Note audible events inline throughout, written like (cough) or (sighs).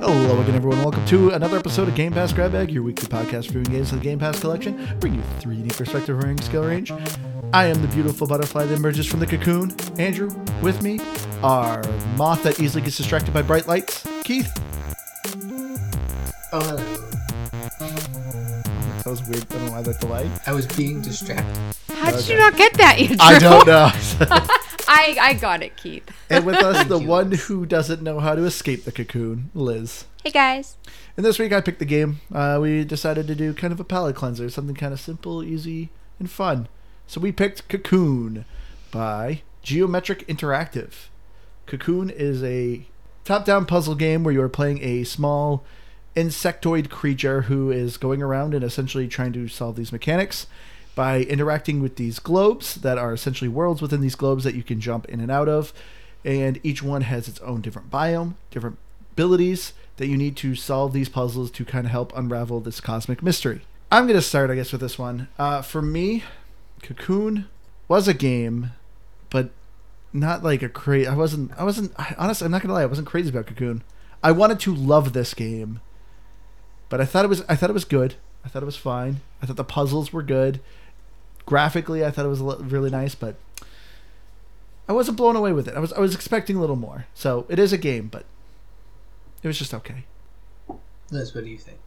Hello again, everyone. Welcome to another episode of Game Pass Grab Bag, your weekly podcast reviewing games of the Game Pass collection, bring you 3D perspective varying skill range. I am the beautiful butterfly that emerges from the cocoon. Andrew, with me, our moth that easily gets distracted by bright lights. Keith. Oh, hello. That was weird. I don't know why that delay. I was being distracted. How did Okay. you not get that, Andrew? I don't know. (laughs) I, I got it, Keith. and with us, the one who doesn't know how to escape the cocoon, Liz. Hey, guys. And this week I picked the game. Uh, we decided to do kind of a palate cleanser, something kind of simple, easy, and fun. So we picked Cocoon by Geometric Interactive. Cocoon is a top down puzzle game where you are playing a small insectoid creature who is going around and essentially trying to solve these mechanics by interacting with these globes that are essentially worlds within these globes that you can jump in and out of. And each one has its own different biome, different abilities that you need to solve these puzzles to kind of help unravel this cosmic mystery. I'm going to start, I guess, with this one. Uh, for me, Cocoon was a game, but not like a crazy. I wasn't. I wasn't. I, honestly, I'm not gonna lie. I wasn't crazy about Cocoon. I wanted to love this game, but I thought it was. I thought it was good. I thought it was fine. I thought the puzzles were good. Graphically, I thought it was really nice, but I wasn't blown away with it. I was. I was expecting a little more. So it is a game, but it was just okay. Liz, what do you think?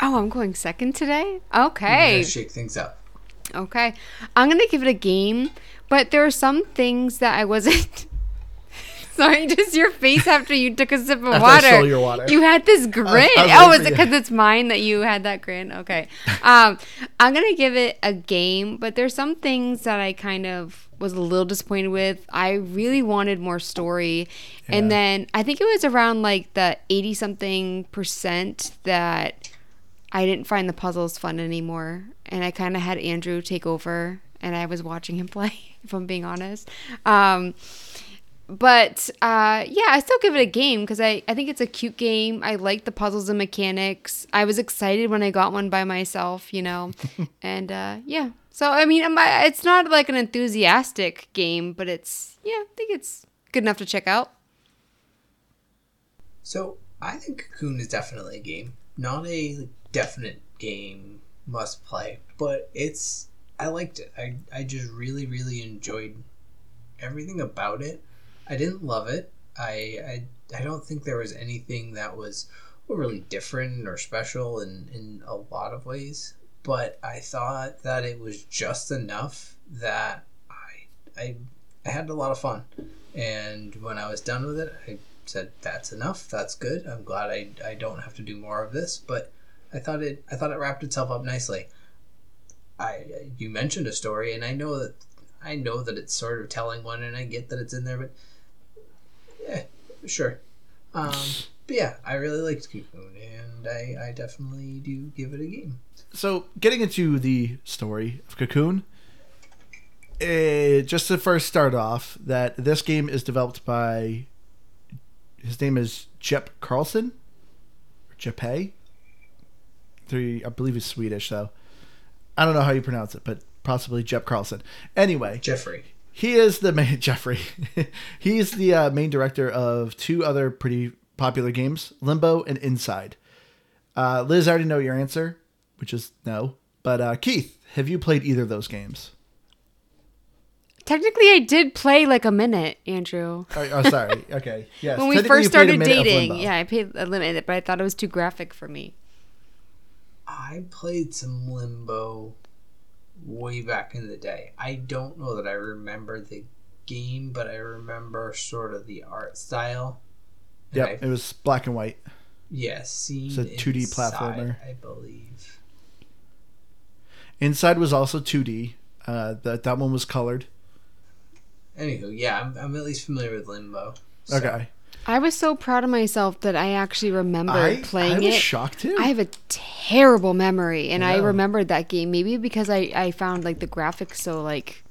Oh, I'm going second today? Okay. gonna shake things up. Okay. I'm going to give it a game, but there are some things that I wasn't. (laughs) Sorry, just your face after you took a sip of After I water. stole your water. You had this grin. (laughs) I was oh, is it because it's mine that you had that grin? Okay. Um, I'm gonna give it a game, but there's some things that I kind of was a little disappointed with. I really wanted more story, and then I think it was around like the 80 something percent that I didn't find the puzzles fun anymore, and I kind of had Andrew take over, and I was watching him (laughs) play. If I'm being honest. Um, but uh, yeah, I still give it a game because I, I think it's a cute game. I like the puzzles and mechanics. I was excited when I got one by myself, you know, (laughs) and uh, yeah. So I mean, I'm- it's not like an enthusiastic game, but it's yeah, I think it's good enough to check out. So I think Cocoon is definitely a game, not a definite game must play, but it's. I liked it. I I just really really enjoyed everything about it. I didn't love it. I I, I don't think there was anything that was really different or special in in a lot of ways, but I thought that it was just enough that I I I had a lot of fun. And when I was done with it, I said, "That's enough. That's good. I'm glad I, I don't have to do more of this." But I thought it I thought it wrapped itself up nicely. I you mentioned a story, and I know that I know that it's sort of telling one, and I get that it's in there, but yeah, sure. Um, but yeah, I really liked Cocoon, and I I definitely do give it a game. So, getting into the story of Cocoon, eh, just to first start off, that this game is developed by his name is Jep Carlsen, or Jeppe. Three, I believe he's Swedish, though. I don't know how you pronounce it, but possibly Jep Carlsen. Anyway, Jeffrey. He is the main (laughs) Jeffrey. (laughs) He's the uh, main director of two other pretty popular games, Limbo and Inside. Uh, Liz, I already know your answer, which is no. But uh, Keith, have you played either of those games? Technically, I did play like a minute, Andrew. Oh, oh, sorry. (laughs) Okay. Yes. when we first you played a started dating, yeah, I paid a limit, but I thought it was too graphic for me. I played some Limbo way back in the day. I don't know that I remember the game, but I remember sort of the art style. I- It was black and white. yes, seen It's a 2D platformer. I believe. Inside was also 2D. Uh, that that one was colored. Anywho, yeah, I'm, I'm at least familiar with Limbo. so- Okay. I was so proud of myself that I actually remembered I, playing I was it. shocked too. I have a terrible memory, and I remembered that game maybe because I I found like the graphics so like,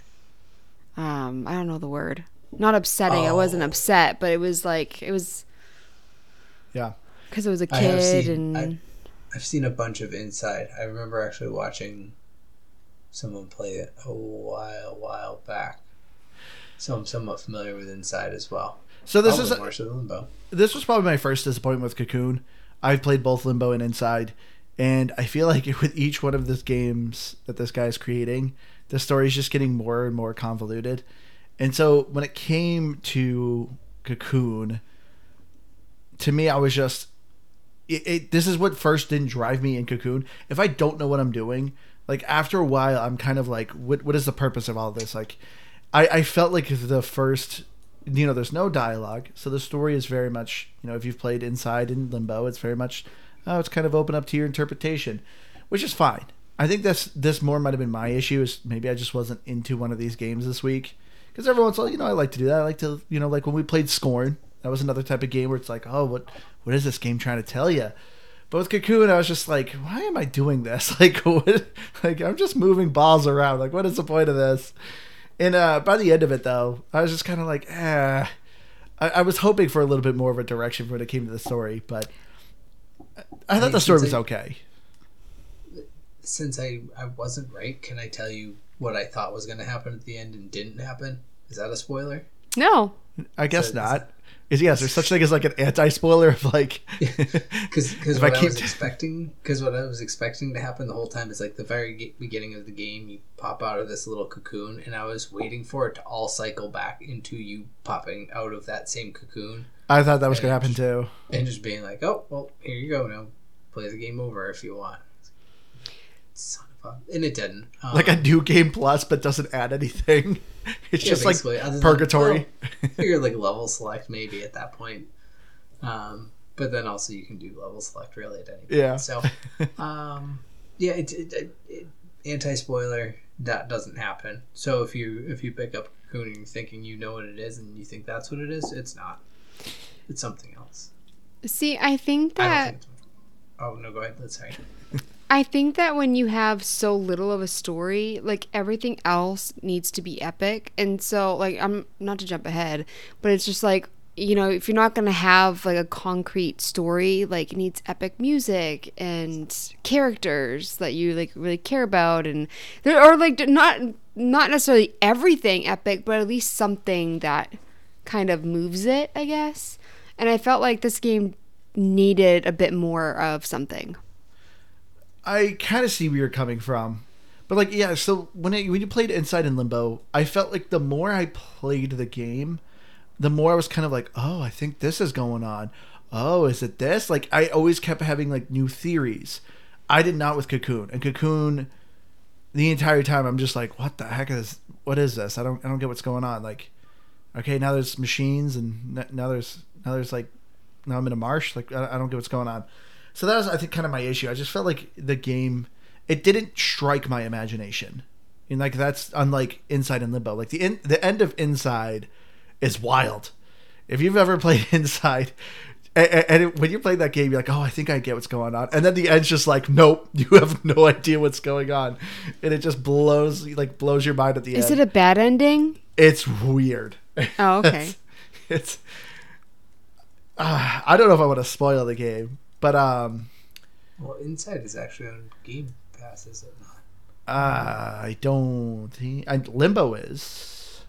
um, I don't know the word. Not upsetting. I wasn't Oh. upset, but it was like it was yeah. because it was a kid, seen- and I've seen a bunch of Inside. I remember actually watching someone play it a while, while back. So I'm somewhat familiar with Inside as well. So this Probably is more so Limbo. this was probably my first disappointment with Cocoon. I've played both Limbo and Inside, and I feel like (laughs) with each one of these games that this guy's creating, the story is just getting more and more convoluted. And so when it came to Cocoon, to me, I was just it, it, this is what first didn't drive me in Cocoon. If I don't know what I'm doing, like after a while, I'm kind of like, what what is the purpose of all this? Like, I I felt like the first, you know, there's no dialogue, so the story is very much, you know, if you've played Inside and Limbo, it's very much, oh, it's kind of open up to your interpretation, which is fine. I think this this more might have been my issue is maybe I just wasn't into one of these games this week because every once in a while, you know, I like to do that. I like to, you know, like when we played Scorn, that was another type of game where it's like, oh, what what is this game trying to tell you? But with Cocoon, I was just like, why am I doing this? (laughs) Like, what? Like, I'm just moving balls around. Like, what is the point of this? And uh, by the end of it, though, I was just kind of like, eh. I, I was hoping for a little bit more of a direction when it came to the story, but I, I thought Hey, the story was I- okay. Since I, I wasn't right, can I tell you what I thought was going to happen at the end and didn't happen? Is that a spoiler? No. I guess So- not. Is yes, there's such thing as like an anti-spoiler of like. (laughs) Because If what I I, keep- was expecting, because what I was expecting to happen the whole time is like the very beginning of the game, you pop out of this little cocoon, and I was waiting for it to all cycle back into you popping out of that same cocoon I thought that was gonna happen too. and just being like, "Oh, well, here you go. Now play the game over if you want." Of a, and it didn't. Um, Like a new game plus, but doesn't add anything. (laughs) It's yeah, just like basically, other than- purgatory. well, (laughs) figure like level select maybe at that point. Um, but then also you can do level select really at any point. Yeah. So, (laughs) um, yeah, it, it, it, it anti spoiler that doesn't happen. So if you if you pick up Cocoon and you're thinking you know what it is and you think that's what it is, it's not. It's something else. See, I think I don't that think it's. Oh no, go ahead. Let's sorry. I think that when you have so little of a story, like everything else needs to be epic. And so like I'm not to jump ahead, but it's just like you know, if you're not going to have like a concrete story, like it needs epic music and characters that you like really care about and there or like not not necessarily everything epic, but at least something that kind of moves it, I guess. And I felt like this game needed a bit more of something. I kind of see where you're coming from, but like, yeah. So when it, when you played Inside and Limbo, I felt like the more I played the game, the more I was kind of like, oh, I think this is going on. Oh, is it this? Like, I always kept having like new theories. I did not with Cocoon, and Cocoon, the entire time, I'm just like, what the heck is what is this? I don't I don't get what's going on. Like, okay, now there's machines, and now there's now there's like now I'm in a marsh. Like, I, I don't get what's going on. So that was, I think, kind of my issue. I just felt like the game, it didn't strike my imagination, and like that's unlike Inside and Limbo. Like the in, the end of Inside is wild. If you've ever (laughs) played Inside, and, and it, when you play that game, you're like, oh, I think I get what's going on, and then the end's just like, nope, (laughs) you have no idea what's going on, and it just blows like blows your mind at the Is end. Is it a bad ending? it's weird. Oh, okay. (laughs) it's, it's uh, I don't know if I want to spoil the game, but um. Well, Inside is actually on Game Pass, is it not? Uh, I don't think I, Limbo is.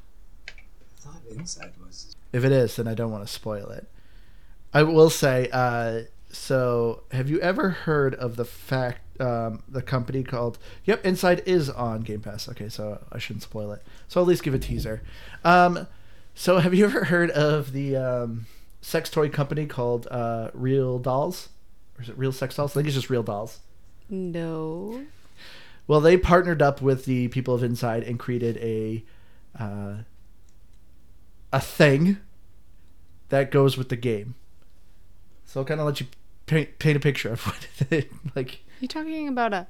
I thought Inside was. If it is, then I don't want to spoil it. I will say. Uh, so, have you ever heard of the fact um, the company called? Yep, Inside is on Game Pass. Okay, so I shouldn't spoil it. So at least give a teaser. Um, so have you ever heard of the um, sex toy company called uh, Real Dolls? Or is it Real Sex Dolls? I think it's just Real Dolls. No. Well, they partnered up with the people of Inside and created a uh, a thing that goes with the game. So I'll kind of let you paint, paint a picture of (laughs) what it, like. You talking about a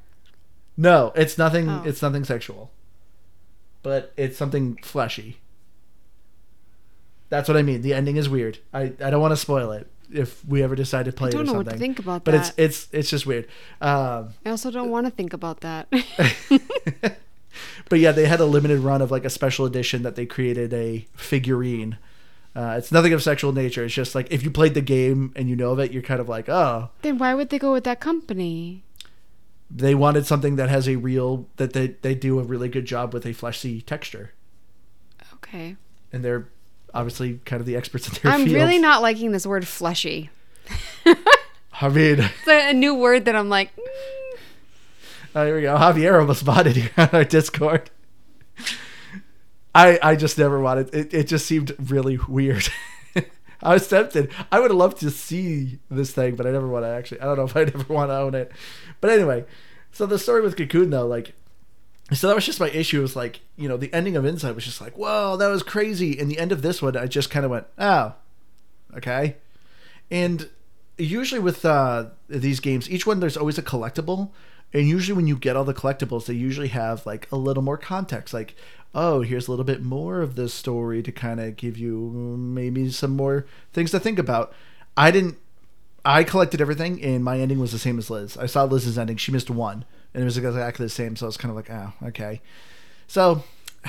No, it's nothing. Oh. It's nothing sexual, but it's something fleshy. That's what I mean. The ending is weird. I, I don't want to spoil it if we ever decide to play I don't it or know something. what to think about but that. it's it's it's just weird. Um, I also don't want to think about that. (laughs) (laughs) but yeah, they had a limited run of like a special edition that they created a figurine. Uh, it's nothing of sexual nature. It's just like if you played the game and you know of it, you're kind of like, oh, then why would they go with that company? they wanted something that has a real that they they do a really good job with a fleshy texture. Okay. and they're obviously kind of the experts in their I'm field. really not liking this word fleshy. (laughs) I mean, (laughs) It's a, a new word that I'm like, mm, oh, here we go. Javier almost bought it here on our Discord. I I just never wanted it. It just seemed really weird. (laughs) I was tempted. I would have loved to see this thing, but I never want to actually. I don't know if I'd ever want to own it. But anyway, so the story with Cocoon though, like, so that was just my issue. It Was like, you know, the ending of Inside was just like, whoa, that was crazy. And the end of this one, I just kind of went, oh, okay. And usually with uh, these games, each one there's always a collectible, and usually when you get all the collectibles, they usually have like a little more context, like oh, here's a little bit more of this story to kind of give you maybe some more things to think about. I didn't. I collected everything, and my ending was the same as Liz. I saw Liz's ending; she missed one, and it was exactly the same. So I was kind of like, oh, okay. So (sighs)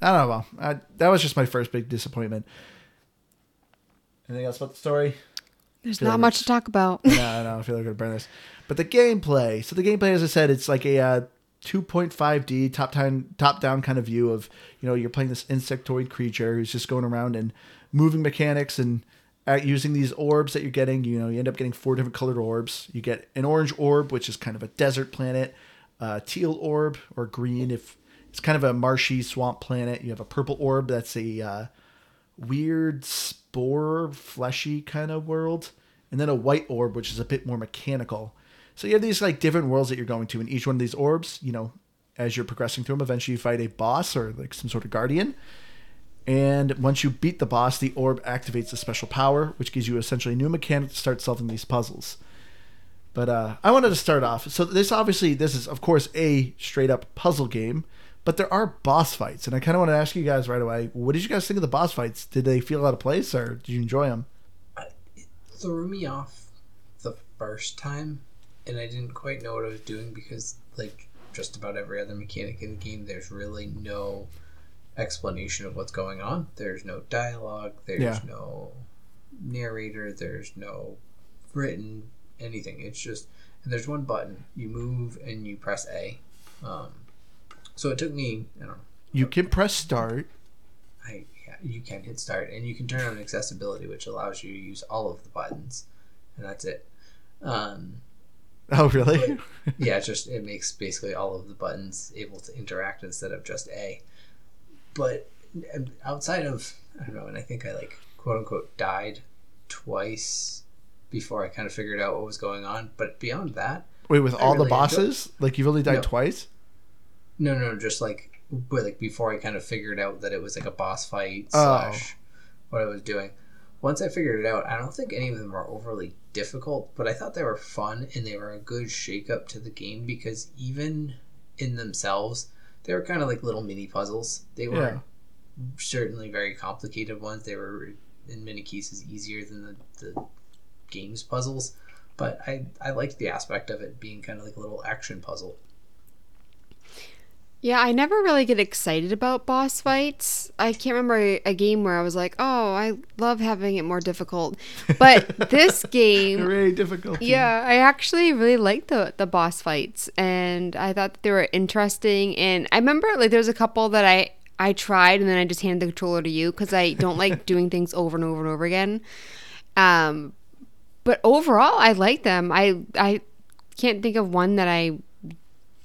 I don't know. I, that was just my first big disappointment. Anything else about the story? there's not like much to talk about. (laughs) no, no, I feel like I'm gonna burn this. But the gameplay. So the gameplay, as I said, it's like a uh, 2.5D top down top down kind of view of you know you're playing this insectoid creature who's just going around and moving mechanics and uh, using these orbs that you're getting. You know, you end up getting four different colored orbs. You get an orange orb, which is kind of a desert planet. Uh, teal orb or green if it's kind of a marshy swamp planet. You have a purple orb that's a uh, weird spore fleshy kind of world and then a white orb which is a bit more mechanical so you have these like different worlds that you're going to and each one of these orbs you know as you're progressing through them eventually you fight a boss or like some sort of guardian and once you beat the boss the orb activates a special power which gives you essentially a new mechanic to start solving these puzzles. But uh, i wanted to start off so this obviously this is of course a straight up puzzle game but there are boss fights and i kind of want to ask you guys right away what did you guys think of the boss fights? Did they feel out of place or did you enjoy them threw me off the first time, and I didn't quite know what I was doing because, like, just about every other mechanic in the game, there's really no explanation of what's going on. There's no dialogue. There's Yeah. no narrator. There's no written anything. It's just and there's one button. You move and you press A. Um, so it took me. I don't know. you can press start I yeah, you can hit start and you can turn on accessibility, which allows you to use all of the buttons, and that's it. Um, oh really (laughs) yeah, it's just it makes basically all of the buttons able to interact instead of just A. But outside of I don't know, and I think I like quote unquote died twice before I kind of figured out what was going on. But beyond that, wait with I all the really enjoy- bosses like you've only died No. twice no, no, just like but like before I kind of figured out that it was like a boss fight Oh. slash what I was doing. Once I figured it out, I don't think any of them are overly difficult, but I thought they were fun and they were a good shake up to the game because even in themselves, they were kind of like little mini puzzles. They yeah were certainly very complicated ones. They were in many cases easier than the, the game's puzzles, but I I liked the aspect of it being kind of like a little action puzzle. Yeah, I never really get excited about boss fights. I can't remember a, a game where I was like, "Oh, I love having it more difficult." But (laughs) this game, Hooray, difficult. yeah, I actually really liked the the boss fights, and I thought they were interesting. And I remember like there was a couple that I I tried, and then I just handed the controller to you because I don't like (laughs) doing things over and over and over again. Um, but overall, I like them. I I can't think of one that I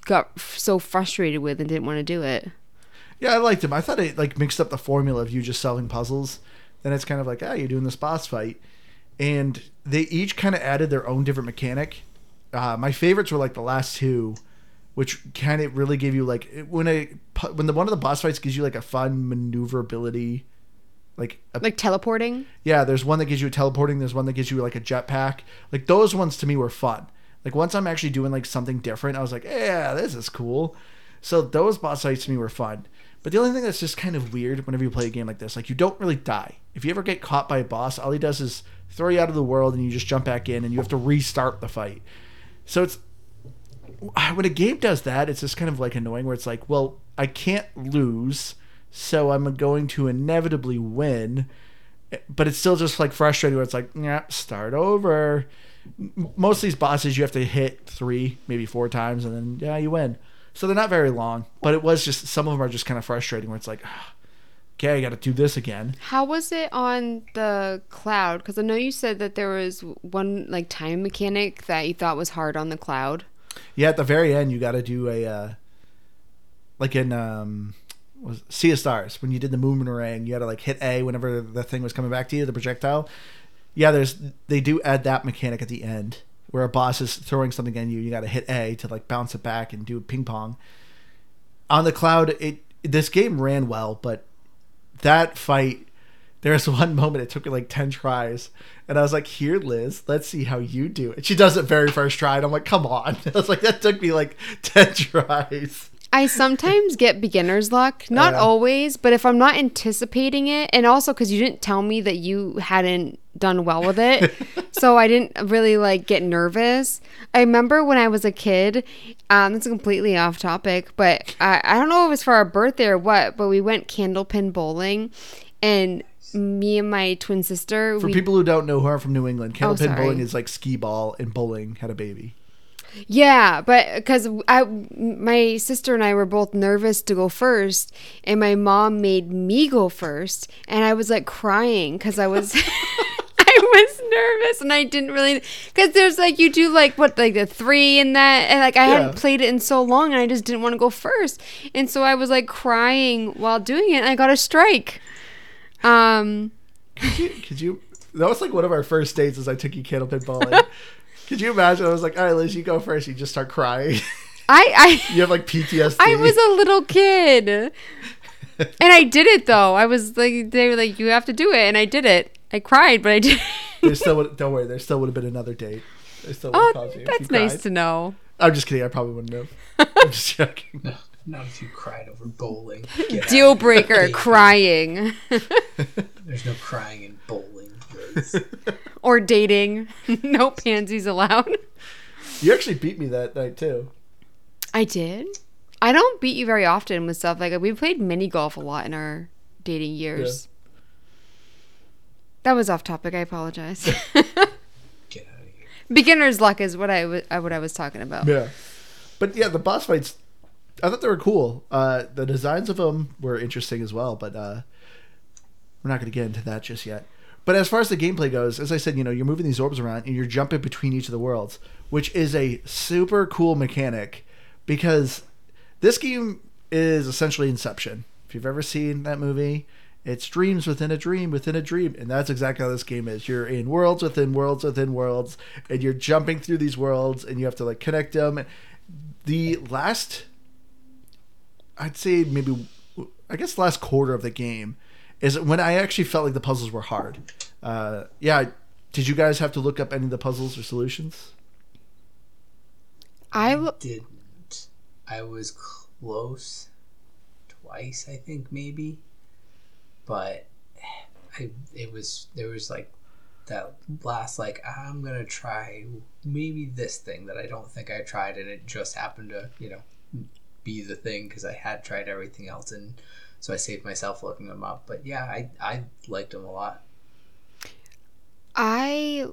got so frustrated with and didn't want to do it. Yeah, I liked him. I thought it like mixed up the formula of you just solving puzzles. Then it's kind of like, ah, you're doing this boss fight, and they each kind of added their own different mechanic. Uh, my favorites were like the last two, which kind of really gave you like when a when the one of the boss fights gives you like a fun maneuverability, like a Like teleporting. yeah, there's one that gives you a teleporting. There's one that gives you like a jetpack. Like those ones to me were fun. Like once I'm actually doing like something different, I was like, yeah, this is cool. So those boss fights to me were fun. But the only thing that's just kind of weird whenever you play a game like this, like you don't really die. If you ever get caught by a boss, all he does is throw you out of the world and you just jump back in and you have to restart the fight. So it's when a game does that, it's just kind of like annoying where it's like, well, I can't lose, so I'm going to inevitably win but it's still just like frustrating where it's like, yeah, start over. Most of these bosses you have to hit three, maybe four times, and then yeah, you win. So they're not very long, but it was just some of them are just kind of frustrating where it's like, okay, I got to do this again. How was it on the cloud? Because I know you said that there was one like time mechanic that you thought was hard on the cloud. Yeah, at the very end, you got to do a uh, like in um, was Sea of Stars when you did the moon boomerang. You had to like hit A whenever the thing was coming back to you, the projectile. Yeah, there's they do add that mechanic at the end where a boss is throwing something at you. You got to hit A to like bounce it back and do ping pong. On the cloud, it this game ran well, but that fight. There was (laughs) one moment it took me like ten tries, and I was like, "Here, Liz, let's see how you do it." She does it very first try, and I'm like, "Come on!" (laughs) I was like, "That took me like (laughs) ten tries." I sometimes get beginner's luck, not always, but if I'm not anticipating it, and also because you didn't tell me that you hadn't done well with it, (laughs) so I didn't really like get nervous. I remember when I was a kid, um, it's completely off topic, but I, I don't know if it was for our birthday or what, but we went candlepin bowling, and me and my twin sister, For we, people who don't know who are from New England, candlepin sorry. bowling is like skee ball, and bowling had a baby. Yeah, but because I, my sister and I were both nervous to go first, and my mom made me go first, and I was like crying because I was, (laughs) (laughs) was nervous, and I didn't really, because there's like you do like what like the three and that, and like I Yeah. hadn't played it in so long, and I just didn't want to go first, and so I was like crying while doing it, and I got a strike. Um, Could you? Could you? That was like one of our first dates. As I took you candlepin bowling. (laughs) could you imagine? I was like, "All right, Liz, you go first. You just start crying. I I. (laughs) you have like PTSD. I was a little kid. and I did it though. I was like, they were like, you have to do it. And I did it. I cried, but I did. There still (laughs) would, don't worry. There still would have been another date. There still would oh, have oh, called you that's you nice cried. to know. I'm just kidding. I probably wouldn't have. I'm just (laughs) joking. No, not if you cried over bowling. Get Deal of breaker, crying (laughs) There's no crying in bowling. Or dating. no pansies allowed. You actually beat me that night too. I did. I don't beat you very often with stuff like we played mini golf a lot in our dating years. That was off topic. I apologize. (laughs) Get out of here. Beginner's luck is what I was what I was talking about. Yeah. But yeah, the boss fights, I thought they were cool. Uh, the designs of them were interesting as well, but uh, we're not going to get into that just yet. But as far as the gameplay goes, as I said, you know, you're moving these orbs around and you're jumping between each of the worlds, which is a super cool mechanic because this game is essentially Inception. If you've ever seen that movie, it's dreams within a dream within a dream, and that's exactly how this game is. You're in worlds within worlds within worlds, and you're jumping through these worlds, and you have to like connect them. The last, I'd say maybe, I guess, last quarter of the game is when I actually felt like the puzzles were hard. Uh, yeah, did you guys have to look up any of the puzzles or solutions? I w- Didn't. I was close twice, I think, maybe. But (sighs) I, it was, there was like that last, like, I'm going to try maybe this thing that I don't think I tried, and it just happened to, you know, be the thing because I had tried everything else. And so I saved myself looking them up. But yeah, I, I liked them a lot. I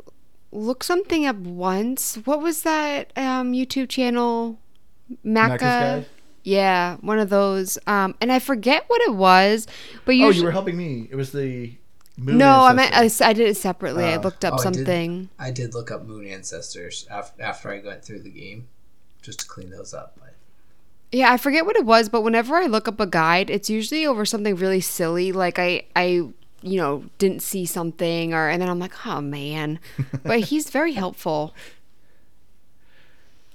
looked something up once. What was that um, YouTube channel? Macca's Macca. Guide? Yeah, one of those. Um, and I forget what it was, but Oh, usually you were helping me. It was the moon no, I meant I, ancestor. s- I did it separately. I Oh. looked up Oh, I did. something. I did look up Moon Ancestors after, after I went through the game just to clean those up. But Yeah, I forget what it was, but whenever I look up a guide, it's usually over something really silly, like I I you know didn't see something, or and then I'm like, oh man. (laughs) But he's very helpful.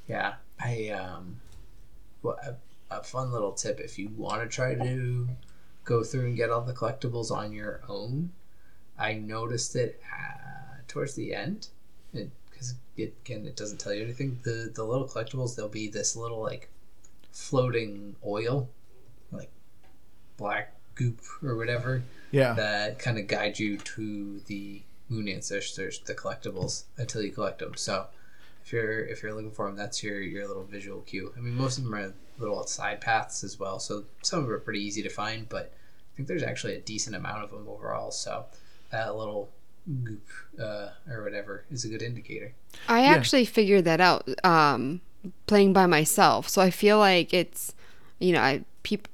Yeah, I um, well, a, fun little tip if you want to try to go through and get all the collectibles on your own. I noticed it uh, towards the end, because it, again it doesn't tell you anything. The the little collectibles there'll be this little like floating oil, like black goop or whatever yeah. that kind of guide you to the moon ancestors, the collectibles, until you collect them. So if you're if you're looking for them, that's your your little visual cue. I mean, most of them are little side paths as well, so some of them are pretty easy to find. But I think there's actually a decent amount of them overall. So that little goop uh, or whatever is a good indicator. I actually figured that out um, playing by myself, so I feel like it's you know I peop-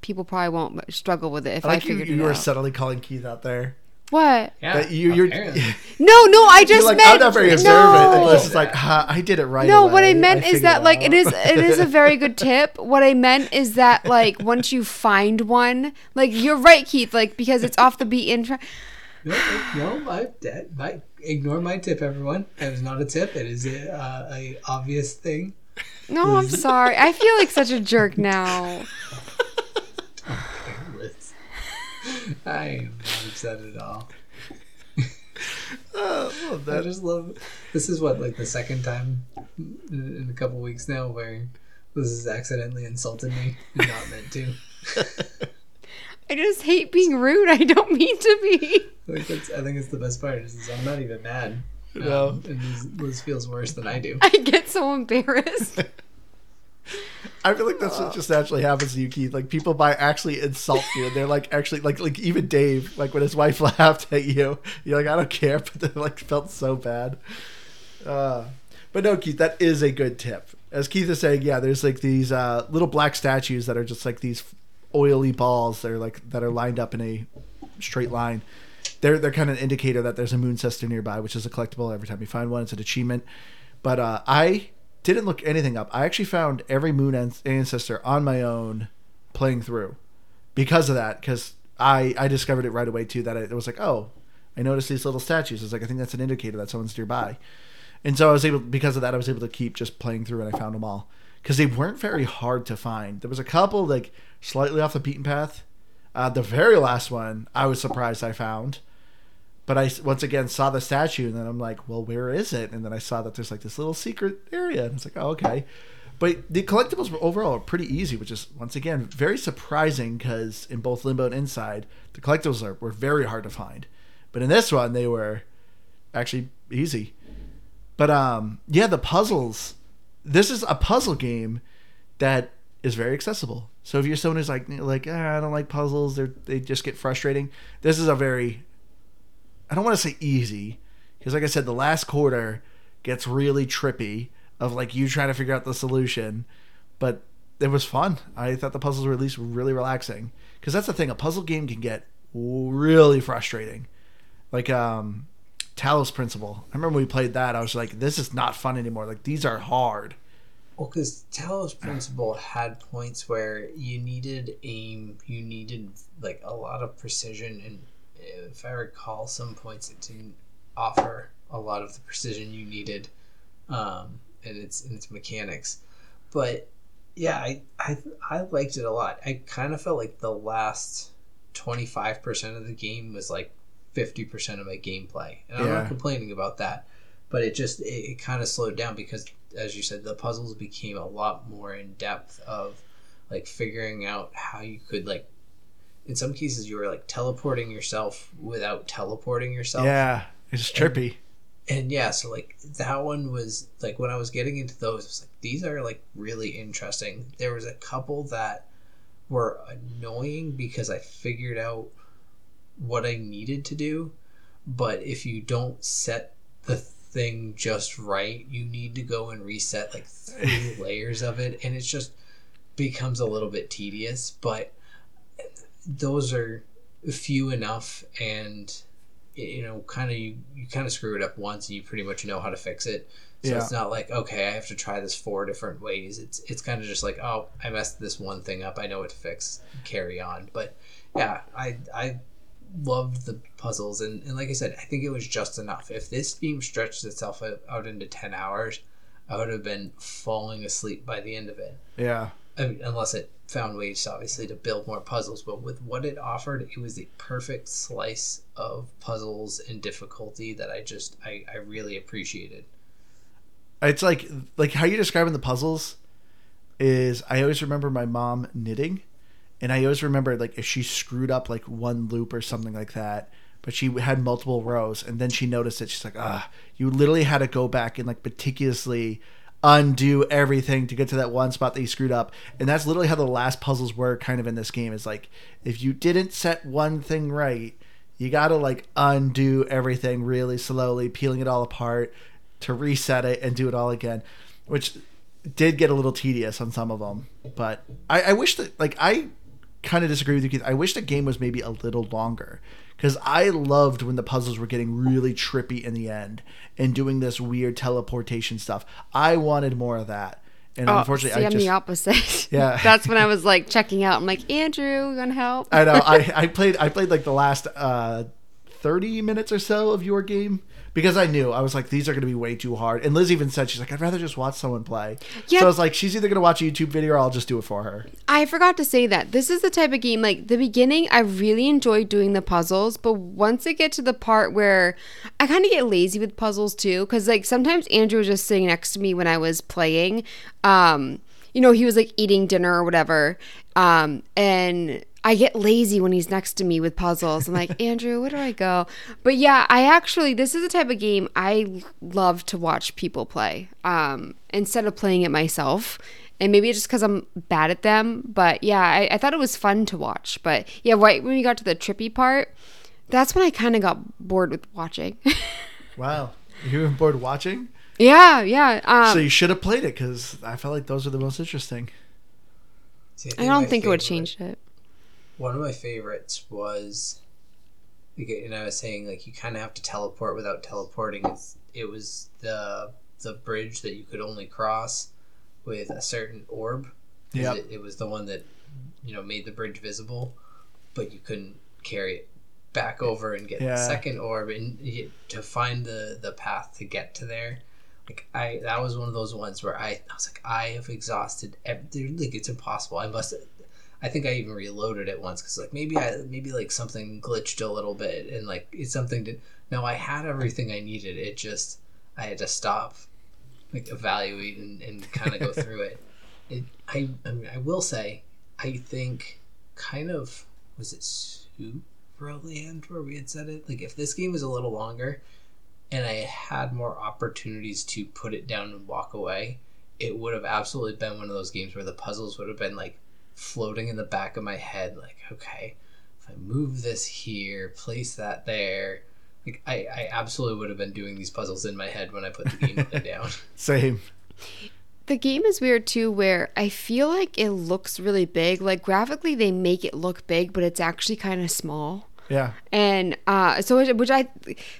people probably won't struggle with it if I I, like you, figured you it were out. subtly calling Keith out there. What? Yeah, that you, you're, apparently. (laughs) No, no, I you're just like, meant I'm not very observant. no. And it's just like, ha, I did it right. No, what I away. meant is that like it out." is it is a (laughs) very good tip. What I meant is that like once you find one, like you're right, Keith, like because it's off the beaten track. No, no, my, that, my, ignore my tip, everyone. That is not a tip. It is a, uh, a obvious thing. No, I'm (laughs) sorry. I feel like such a jerk now. (laughs) I am not upset at all. Oh, well, I just love. This is what like the second time in, in a couple weeks now where Liz has accidentally insulted me and not meant to. (laughs) I just hate being rude. I don't mean to be. Like that's, I think it's the best part is, I'm not even mad. Um, No. and Liz, Liz feels worse than I do. I get so embarrassed. (laughs) I feel like that's what just naturally happens to you, Keith. Like people by actually insult you, and they're like actually like like even Dave, like when his wife (laughs) laughed at you, you're like I don't care, (laughs) but they like felt so bad. Uh, but no, Keith, that is a good tip. As Keith is saying, yeah, there's like these uh, little black statues that are just like these oily balls. They're like that are lined up in a straight line. They're they're kind of an indicator that there's a moon sister nearby, which is a collectible. Every time you find one, it's an achievement. But uh, I didn't look anything up. I actually found every moon ancestor on my own playing through because of that. Because I I discovered it right away too. That it was like, oh, I noticed these little statues. It's like I think that's an indicator that someone's nearby. And so I was able because of that I was able to keep just playing through and I found them all because they weren't very hard to find. There was a couple like slightly off the beaten path. Uh, the very last one I was surprised I found but I once again saw the statue, and then I'm like, well, where is it? And then I saw that there's like this little secret area, and it's like, oh, okay. But the collectibles were overall pretty easy, which is once again very surprising because in both Limbo and Inside, the collectibles are, were very hard to find. But in this one, they were actually easy. But um, yeah, the puzzles. This is a puzzle game that is very accessible. So if you're someone who's like like ah, I don't like puzzles, they they just get frustrating. This is a very I don't want to say easy because, like I said, the last quarter gets really trippy of like you trying to figure out the solution, but it was fun. I thought the puzzles were at least really relaxing because that's the thing. A puzzle game can get really frustrating, like um, Talos Principle. I remember we played that. I was like, this is not fun anymore. Like these are hard. Well, because Talos Principle had points where you needed aim, you needed like a lot of precision, and if I recall, some points it didn't offer a lot of the precision you needed, um, in its in its mechanics. But yeah, I I I liked it a lot. I kind of felt like the last twenty five percent of the game was like fifty percent of my gameplay, and I'm Yeah. not complaining about that. But it just it, it kind of slowed down because as you said, the puzzles became a lot more in depth of like figuring out how you could like in some cases you were like teleporting yourself without teleporting yourself. Yeah, it's trippy. And yeah, so like that one was like when I was getting into those, it was like these are like really interesting. There was a couple that were annoying because I figured out what I needed to do, but if you don't set the thing just right, you need to go and reset like three (laughs) layers of it, and it just becomes a little bit tedious. But those are few enough, and you know, kind of you, you kind of screw it up once, and you pretty much know how to fix it. So Yeah. it's not like okay, I have to try this four different ways. It's it's kind of just like oh, I messed this one thing up. I know what to fix. Carry on. But yeah, I I loved the puzzles, and, and like I said, I think it was just enough. If this game stretched itself out, out into ten hours, I would have been falling asleep by the end of it. Yeah, I mean, unless it found ways, obviously, to build more puzzles. But with what it offered, it was a perfect slice of puzzles and difficulty that I just I, I really appreciated. it's like like how you're describing the puzzles is I always remember my mom knitting, and I always remember like if she screwed up like one loop or something like that, but she had multiple rows, and then she noticed it. She's like, ah, you literally had to go back and like meticulously undo everything to get to that one spot that you screwed up, and that's literally how the last puzzles were kind of in this game. Is like if you didn't set one thing right. You gotta like undo everything really slowly, peeling it all apart, to reset it and do it all again, which did get a little tedious on some of them. But I, I wish that like I kind of disagree with you, Keith. I wish the game was maybe a little longer because I loved when the puzzles were getting really trippy in the end and doing this weird teleportation stuff. I wanted more of that. And Oh, unfortunately, see, I I'm just the opposite. (laughs) Yeah. (laughs) that's when I was like checking out. I'm like, Andrew, you gonna help? I know. I, (laughs) I played I played like the last uh, thirty minutes or so of your game because I knew I was like these are going to be way too hard. And Liz even said she's like I'd rather just watch someone play. Yeah. So I was like she's either going to watch a YouTube video or I'll just do it for her. I forgot to say that this is the type of game like the beginning I really enjoyed doing the puzzles, but once I get to the part where I kind of get lazy with puzzles too cuz like sometimes Andrew was just sitting next to me when I was playing um you know he was like eating dinner or whatever um and I get lazy when he's next to me with puzzles. I'm like, Andrew, where do I go? But yeah, I actually, this is the type of game I love to watch people play um, instead of playing it myself and maybe it's just because I'm bad at them. But yeah, I, I thought it was fun to watch. But yeah, right when we got to the trippy part, that's when I kind of got bored with watching. (laughs) Wow. You were bored watching? yeah, yeah. Um, so you should have played it because I felt like those are the most interesting. I don't my think it would favorite- change it. One of my favorites was, and I was saying like you kind of have to teleport without teleporting. It's, it was the the bridge that you could only cross with a certain orb. Yep. It, it was the one that you know made the bridge visible, but you couldn't carry it back over and get Yeah. the second orb and you, to find the the path to get to there. Like I, that was one of those ones where I, I was like, I have exhausted. Every, like it's impossible. I must. I think I even reloaded it once because like maybe I maybe like something glitched a little bit and like it's something to. No, I had everything I needed. It just I had to stop, like evaluate and, and kind of go (laughs) through it. It I I, mean, I will say I think kind of was it Superliminal where we had said it like if this game was a little longer and I had more opportunities to put it down and walk away, it would have absolutely been one of those games where the puzzles would have been like floating in the back of my head, like, okay, if I move this here, place that there. Like I, I absolutely would have been doing these puzzles in my head when I put the gameplay down. (laughs) Same. The game is weird too, where I feel like it looks really big. Like graphically, they make it look big, but it's actually kind of small. Yeah. and uh, so which- which I,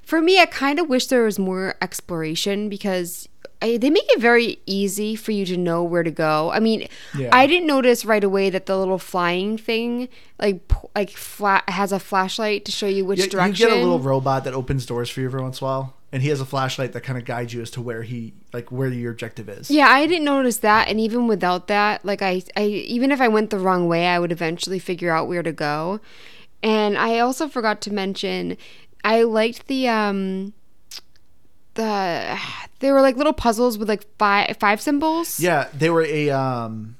for me, I kind of wish there was more exploration because I, they make it very easy for you to know where to go. I mean, Yeah. I didn't notice right away that the little flying thing like like flat has a flashlight to show you which You, you get a little robot that opens doors for you every once in a while, and he has a flashlight that kind of guides you as to where he like where your objective is. Yeah, I didn't notice that, and even without that, like I, I even if I went the wrong way, I would eventually figure out where to go. And I also forgot to mention, I liked the um, the they were like little puzzles with like five five symbols. Yeah, they were a um,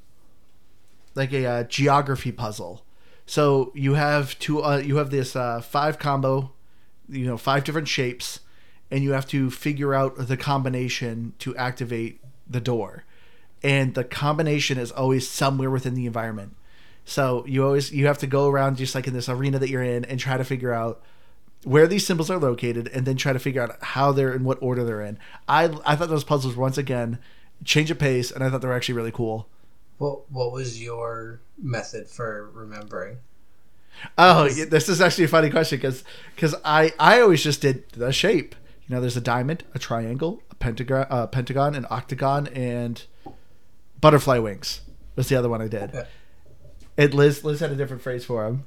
like a uh, geography puzzle. So you have two. Uh, you have this uh, five combo, you know, five different shapes, and you have to figure out the combination to activate the door. And the combination is always somewhere within the environment. So you always you have to go around just like in this arena that you're in and try to figure out where these symbols are located and then try to figure out how they're in what order they're in. I I thought those puzzles once again change of pace and I thought they were actually really cool. what what was your method for remembering? Oh, yeah, this is actually a funny question because because I I always just did the shape. You know, there's a diamond, a triangle, a pentagon, uh, pentagon, an octagon, and butterfly wings was the other one I did. Yeah. And Liz Liz had a different phrase for him.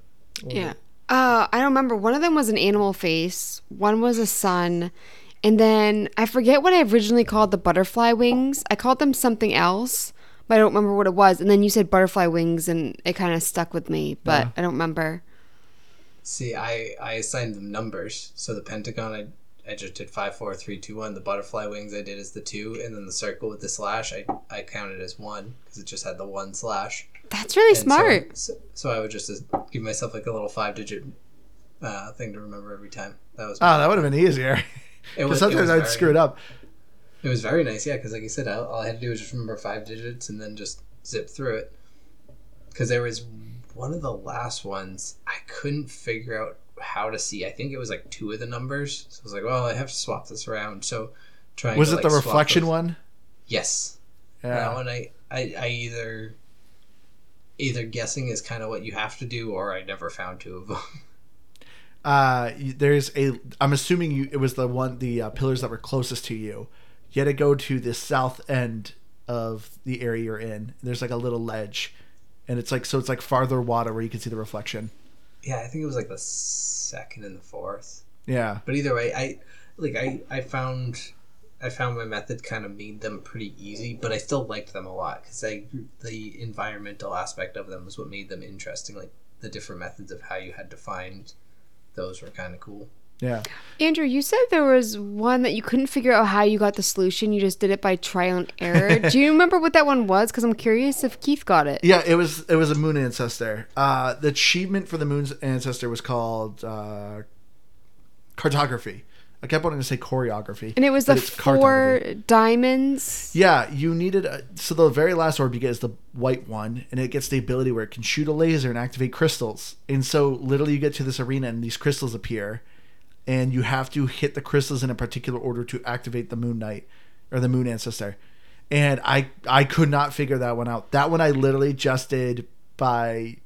Yeah. Uh, I don't remember. One of them was an animal face. One was a sun. And then I forget what I originally called the butterfly wings. I called them something else, but I don't remember what it was. And then you said butterfly wings, and it kind of stuck with me, but Yeah. I don't remember. See, I I assigned them numbers. So the pentagon, I I just did five, four, three, two, one. The butterfly wings I did as the two, and then the circle with the slash I I counted as one because it just had the one slash. That's really And smart. So, so I would just uh, give myself like a little five digit uh, thing to remember every time. That was Oh, that would have been easier. (laughs) it Because was, it sometimes was I'd very- screw it up. It was very nice, yeah. Because like I said, all, all I had to do was just remember five digits and then just zip through it. Because there was one of the last ones I couldn't figure out how to see. I think it was like two of the numbers. So I was like, well, I have to swap this around. So trying. Was to, it the like, swap reflection one? Yes. Yeah. That one I, I I either either guessing is kind of what you have to do, or I never found two of them. (laughs) Uh, there's a. I'm assuming you. It was the one the uh, pillars that were closest to you. You had to go to the south end of the area you're in. There's like a little ledge, and it's like so it's like farther water where you can see the reflection. Yeah, I think it was like the second and the fourth. Yeah. But either way, I like I I found I found my method kind of made them pretty easy, but I still liked them a lot because I the environmental aspect of them was what made them interesting. Like the different methods of how you had to find those were kind of cool. Yeah. Andrew, you said there was one that you couldn't figure out how you got the solution. You just did it by trial and error. (laughs) Do you remember what that one was? Because I'm curious if Keith got it. Yeah, it was it was a moon ancestor. Uh, the achievement for the moon's ancestor was called uh, cartography. I kept wanting to say choreography, And it was the four diamonds. Yeah, you needed a, so the very last orb you get is the white one, and it gets the ability where it can shoot a laser and activate crystals. And so literally, you get to this arena and these crystals appear, and you have to hit the crystals in a particular order to activate the Moon Knight or the Moon Ancestor. And I I could not figure that one out. That one I literally just did by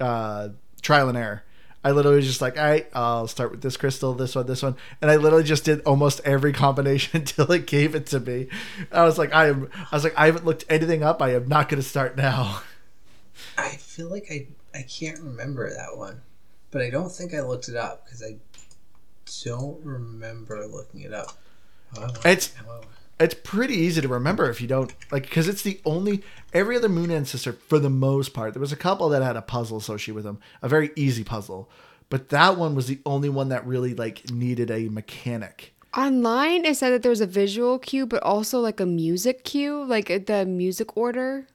uh, trial and error. I literally was just like, all right, I'll start with this crystal, this one, this one, and I literally just did almost every (laughs) combination until it gave it to me. I was like, I am, I was like, I haven't looked anything up. I am not going to start now. I feel like I I can't remember that one, but I don't think I looked it up because I don't remember looking it up. Oh, however, It's- however, It's pretty easy to remember if you don't like, because it's the only every other Moon Ancestor for the most part. There was a couple that had a puzzle associated with them, a very easy puzzle, but that one was the only one that really like needed a mechanic. Online, it said that there was a visual cue, but also like a music cue, like the music order.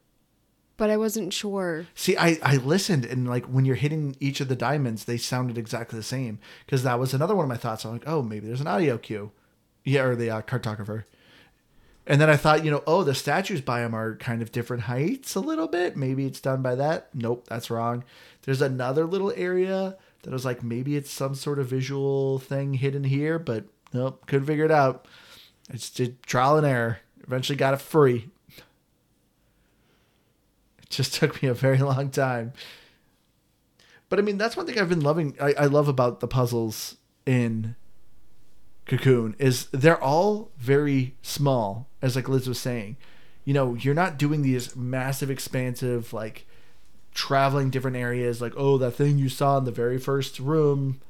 But I wasn't sure. See, I, I listened and like when you're hitting each of the diamonds, they sounded exactly the same. Because that was another one of my thoughts. I'm like, oh, maybe there's an audio cue. Yeah, or the uh, cartographer. And then I thought, you know, oh, the statues by him are kind of different heights a little bit. Maybe it's done by that. Nope, that's wrong. There's another little area that was like, maybe it's some sort of visual thing hidden here, but nope, couldn't figure it out. I just did trial and error. Eventually got it free. It just (laughs) took me a very long time. But I mean, that's one thing I've been loving. I, I love about the puzzles in Cocoon is they're all very small, as like Liz was saying. You know, you're not doing these massive, expansive, like traveling different areas. Like, oh, that thing you saw in the very first room,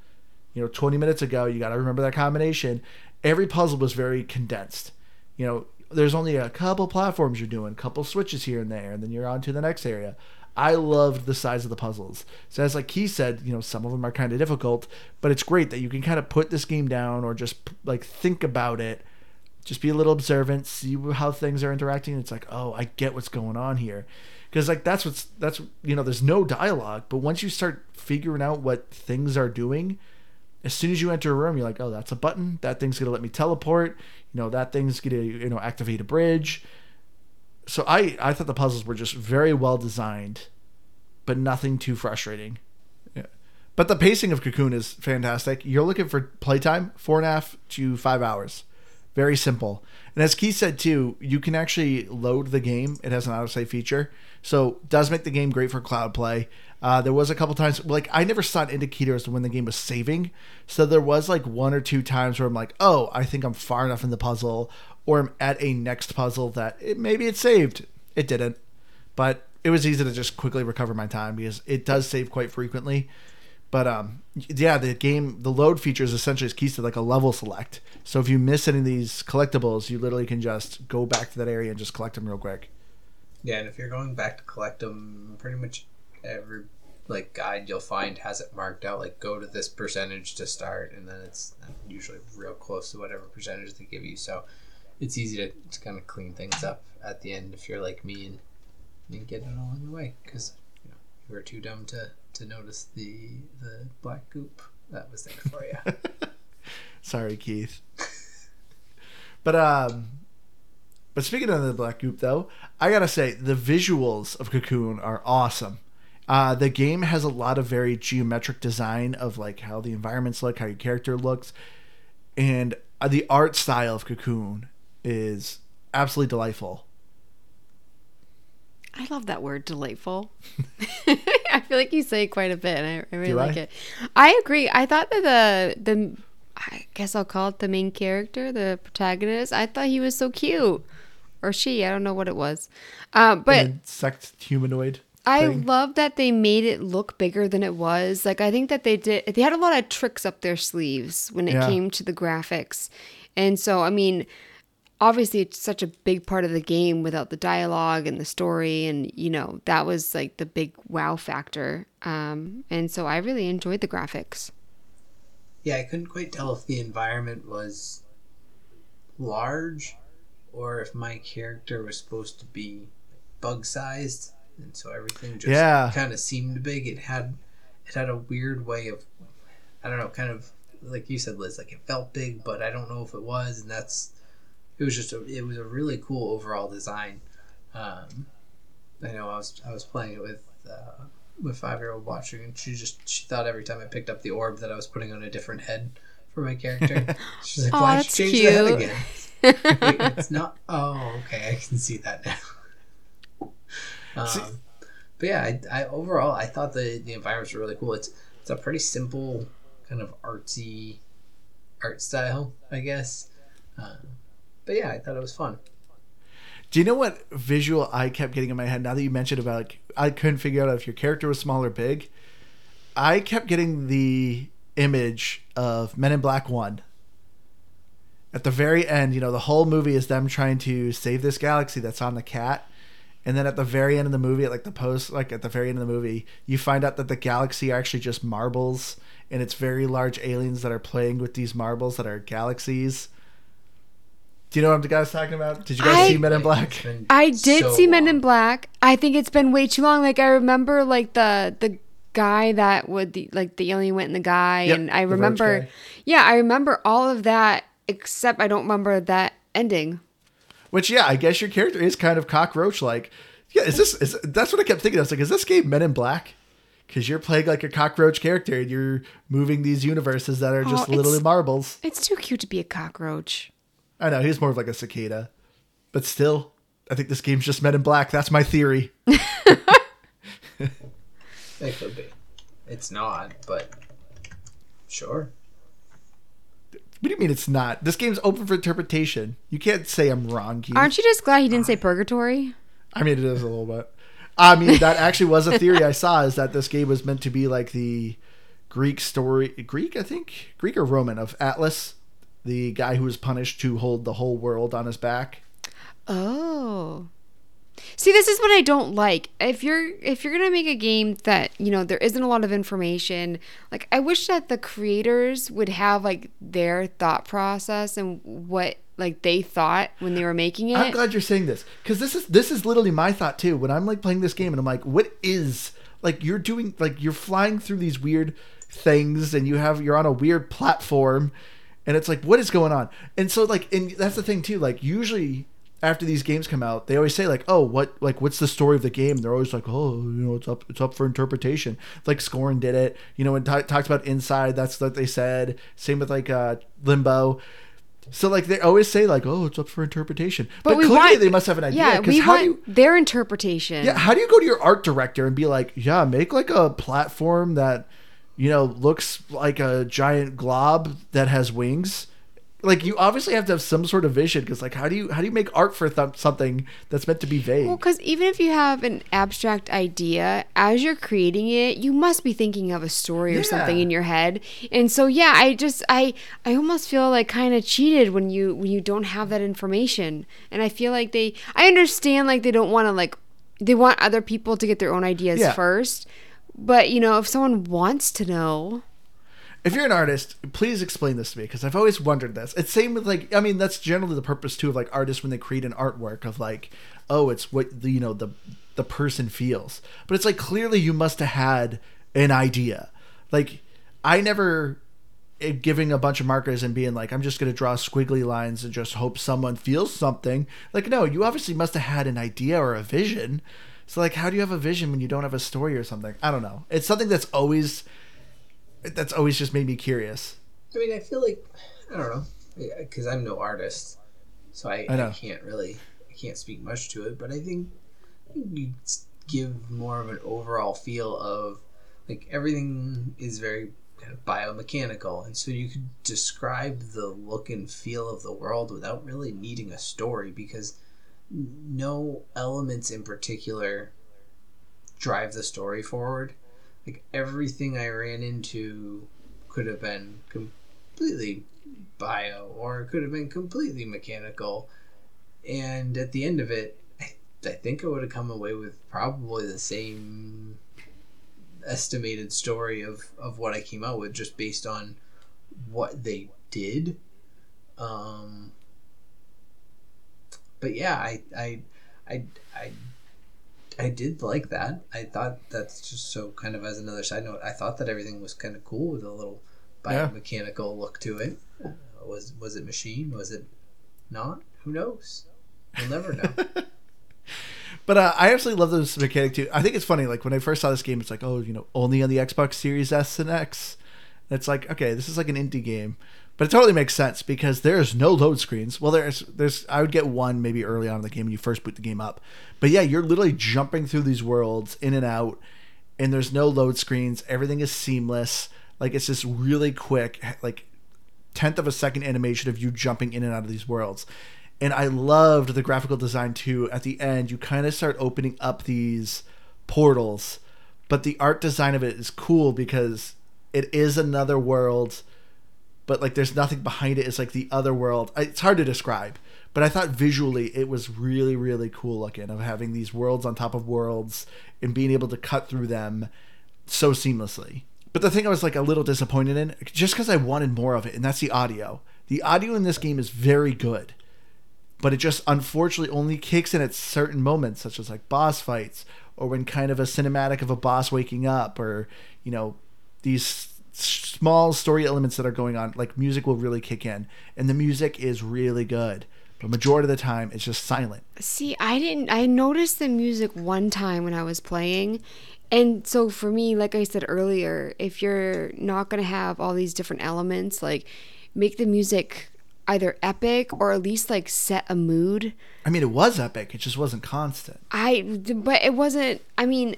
you know, 20 minutes ago. You got to remember that combination. Every puzzle was very condensed. You know, there's only a couple platforms you're doing, a couple switches here and there, and then you're on to the next area. I loved the size of the puzzles. So as like he said, you know, some of them are kind of difficult, but it's great that you can kind of put this game down or just like think about it, just be a little observant, see how things are interacting. It's like, oh, I get what's going on here, because like that's what's that's you know, there's no dialogue, but once you start figuring out what things are doing, as soon as you enter a room, you're like, oh, that's a button. That thing's gonna let me teleport. You know, that thing's gonna you know activate a bridge. So I I thought the puzzles were just very well designed, but nothing too frustrating. Yeah. But the pacing of Cocoon is fantastic. You're looking for playtime four and a half to five hours. Very simple. And as Keith said too, you can actually load the game. It has an autosave feature, so does make the game great for cloud play. Uh, there was a couple times like I never saw an indicator as to when the game was saving, so there was like one or two times where I'm like, oh, I think I'm far enough in the puzzle, or I'm at a next puzzle that it, maybe it saved. It didn't, but it was easy to just quickly recover my time because it does save quite frequently. But um, yeah, the game, the load feature is essentially as keys to like a level select. So if you miss any of these collectibles, you literally can just go back to that area and just collect them real quick. yeah, and if you're going back to collect them, pretty much every like guide you'll find has it marked out like go to this percentage to start, and then it's usually real close to whatever percentage they give you. So it's easy to, to kind of clean things up at the end if you're like me and you get it in the way because you know you were too dumb to to notice the the black goop that was there for you. (laughs) Sorry, Keith. but um, but speaking of the black goop, though, I gotta say the visuals of Cocoon are awesome. Uh, the game has a lot of very geometric design of like how the environments look, how your character looks, and uh, the art style of Cocoon is absolutely delightful. I love that word, delightful. (laughs) I feel like you say it quite a bit, and I, I really Do like I? it. I agree. I thought that the the I guess I'll call it the main character, the protagonist. I thought he was so cute, or she. I don't know what it was, uh, but insect humanoid. I thing. love that they made it look bigger than it was. Like I think that they did they had a lot of tricks up their sleeves when it Yeah. came to the graphics. And so I mean obviously it's such a big part of the game without the dialogue and the story and you know that was like the big wow factor. Um and so I really enjoyed the graphics. Yeah, I couldn't quite tell if the environment was large or if my character was supposed to be bug sized, and so everything just Yeah. kind of seemed big. It had it had a weird way of I don't know, kind of like you said, Liz, like it felt big, but I don't know if it was, and that's it was just a it was a really cool overall design. Um, I know I was I was playing it with. Uh, with five year old watching, and she just she thought every time I picked up the orb that I was putting on a different head for my character. (laughs) She's like, Aw, "Why that's you change the head cute." again?" Wait, it's not. Oh, okay, I can see that now. Um, but yeah, I, I overall I thought the the environments were really cool. It's it's a pretty simple kind of artsy art style, I guess. Um, but yeah, I thought it was fun. Do you know what visual I kept getting in my head now that you mentioned about like I couldn't figure out if your character was small or big? I kept getting the image of Men in Black 1. At the very end, you know, the whole movie is them trying to save this galaxy that's on the cat. And then at the very end of the movie, at like the post, like at the very end of the movie, you find out that the galaxy are actually just marbles and it's very large aliens that are playing with these marbles that are galaxies. Do you know what the guy's talking about? Did you guys I- see Men in Black? I did so see Men in. Black. I think it's been way too long. Like I remember like the the guy that would the like the alien went in the guy Yep, and I remember. Yeah, I remember all of that except I don't remember that ending. Which, yeah, I guess your character is kind of cockroach like. Yeah, is this? Is that's what I kept thinking. I was like, is this game Men in Black? Because you're playing like a cockroach character and you're moving these universes that are oh, just Oh, it's- literally marbles. It's too cute to be a cockroach. I know he's more of like a cicada, but still, I think this game's just Men in Black. That's my theory. (laughs) It could be. It's not, but sure. What do you mean it's not? This game's open for interpretation. You can't say I'm wrong. Keith. Aren't you just glad he didn't ah. say purgatory? I mean, it is a little bit. I mean, that actually was a theory I saw is that this game was meant to be like the Greek story, Greek, I think, Greek or Roman of Atlas, the guy who was punished to hold the whole world on his back. Oh. See, this is what I don't like. If you're if you're gonna make a game that you know there isn't a lot of information, like I wish that the creators would have like their thought process and what like they thought when they were making it. I'm glad you're saying this because this is this is literally my thought too. When I'm like playing this game and I'm like, what is like you're doing like you're flying through these weird things and you have you're on a weird platform and it's like what is going on? And so like and that's the thing too. Like usually after these games come out, they always say like, oh, what like what's the story of the game? They're always like, oh, you know, it's up it's up for interpretation. Like Scorn did it, you know, when t- talked about Inside, that's what they said. Same with like uh, Limbo. So like they always say like, oh, it's up for interpretation. But, we clearly want- they must have an idea. Yeah, we how want do you, their interpretation. yeah, how do you go to your art director and be like, yeah, make like a platform that, you know, looks like a giant glob that has wings? Like you obviously have to have some sort of vision because like how do you how do you make art for th- something that's meant to be vague? Well, because even if you have an abstract idea, as you're creating it, you must be thinking of a story or something in your head. And so, yeah, I just, I, I almost feel like kind of cheated when you when you don't have that information. And I feel like they, I understand like they don't want to like, they want other people to get their own ideas Yeah. first. But you know, if someone wants to know, if you're an artist, please explain this to me because I've always wondered this. It's same with like I mean that's generally the purpose too of like artists when they create an artwork of like oh it's what the you know the the person feels. But it's like clearly you must have had an idea. Like I never eh, giving a bunch of markers and being like I'm just going to draw squiggly lines and just hope someone feels something. Like no, you obviously must have had an idea or a vision. So like how do you have a vision when you don't have a story or something? I don't know. It's something that's always that's always just made me curious. I mean, I feel like I don't know because I'm no artist, so I, I I, can't really I can't speak much to it. But I think you give more of an overall feel of like everything is very kind of biomechanical, and so you could describe the look and feel of the world without really needing a story because no elements in particular drive the story forward. Like everything I ran into could have been completely bio or it could have been completely mechanical. And at the end of it, I, I think I would have come away with probably the same estimated story of, of what I came out with just based on what they did. Um, but yeah, I, I, I, I, I did like that. I thought that's just so kind of as another side note. I thought that everything was kind of cool with a little Yeah. biomechanical look to it. Uh, was was it machine? Was it not? Who knows? We'll never know. (laughs) But uh, I absolutely love this mechanic too. I think it's funny. Like when I first saw this game, it's like, oh, you know, only on the Xbox Series S and X. And it's like, okay, this is like an indie game, but it totally makes sense because there's no load screens. Well, there's there's I would get one maybe early on in the game when you first boot the game up, but yeah, you're literally jumping through these worlds in and out, and there's no load screens. Everything is seamless. Like it's just really quick, like tenth of a second animation of you jumping in and out of these worlds. And I loved the graphical design too. At the end, you kind of start opening up these portals, but the art design of it is cool because it is another world, but like there's nothing behind it. It's like the other world. It's hard to describe, but I thought visually it was really, really cool looking of having these worlds on top of worlds and being able to cut through them so seamlessly. But the thing I was like a little disappointed in, just because I wanted more of it, and that's the audio. The audio in this game is very good, but it just unfortunately only kicks in at certain moments, such as like boss fights or when kind of a cinematic of a boss waking up, or you know these small story elements that are going on. Like music will really kick in, and the music is really good. But majority of the time, it's just silent. See, I didn't. I noticed the music one time when I was playing. And so for me, like I said earlier, if you're not going to have all these different elements, like make the music either epic or at least like set a mood. I mean, it was epic. It just wasn't constant. I, but it wasn't, I mean,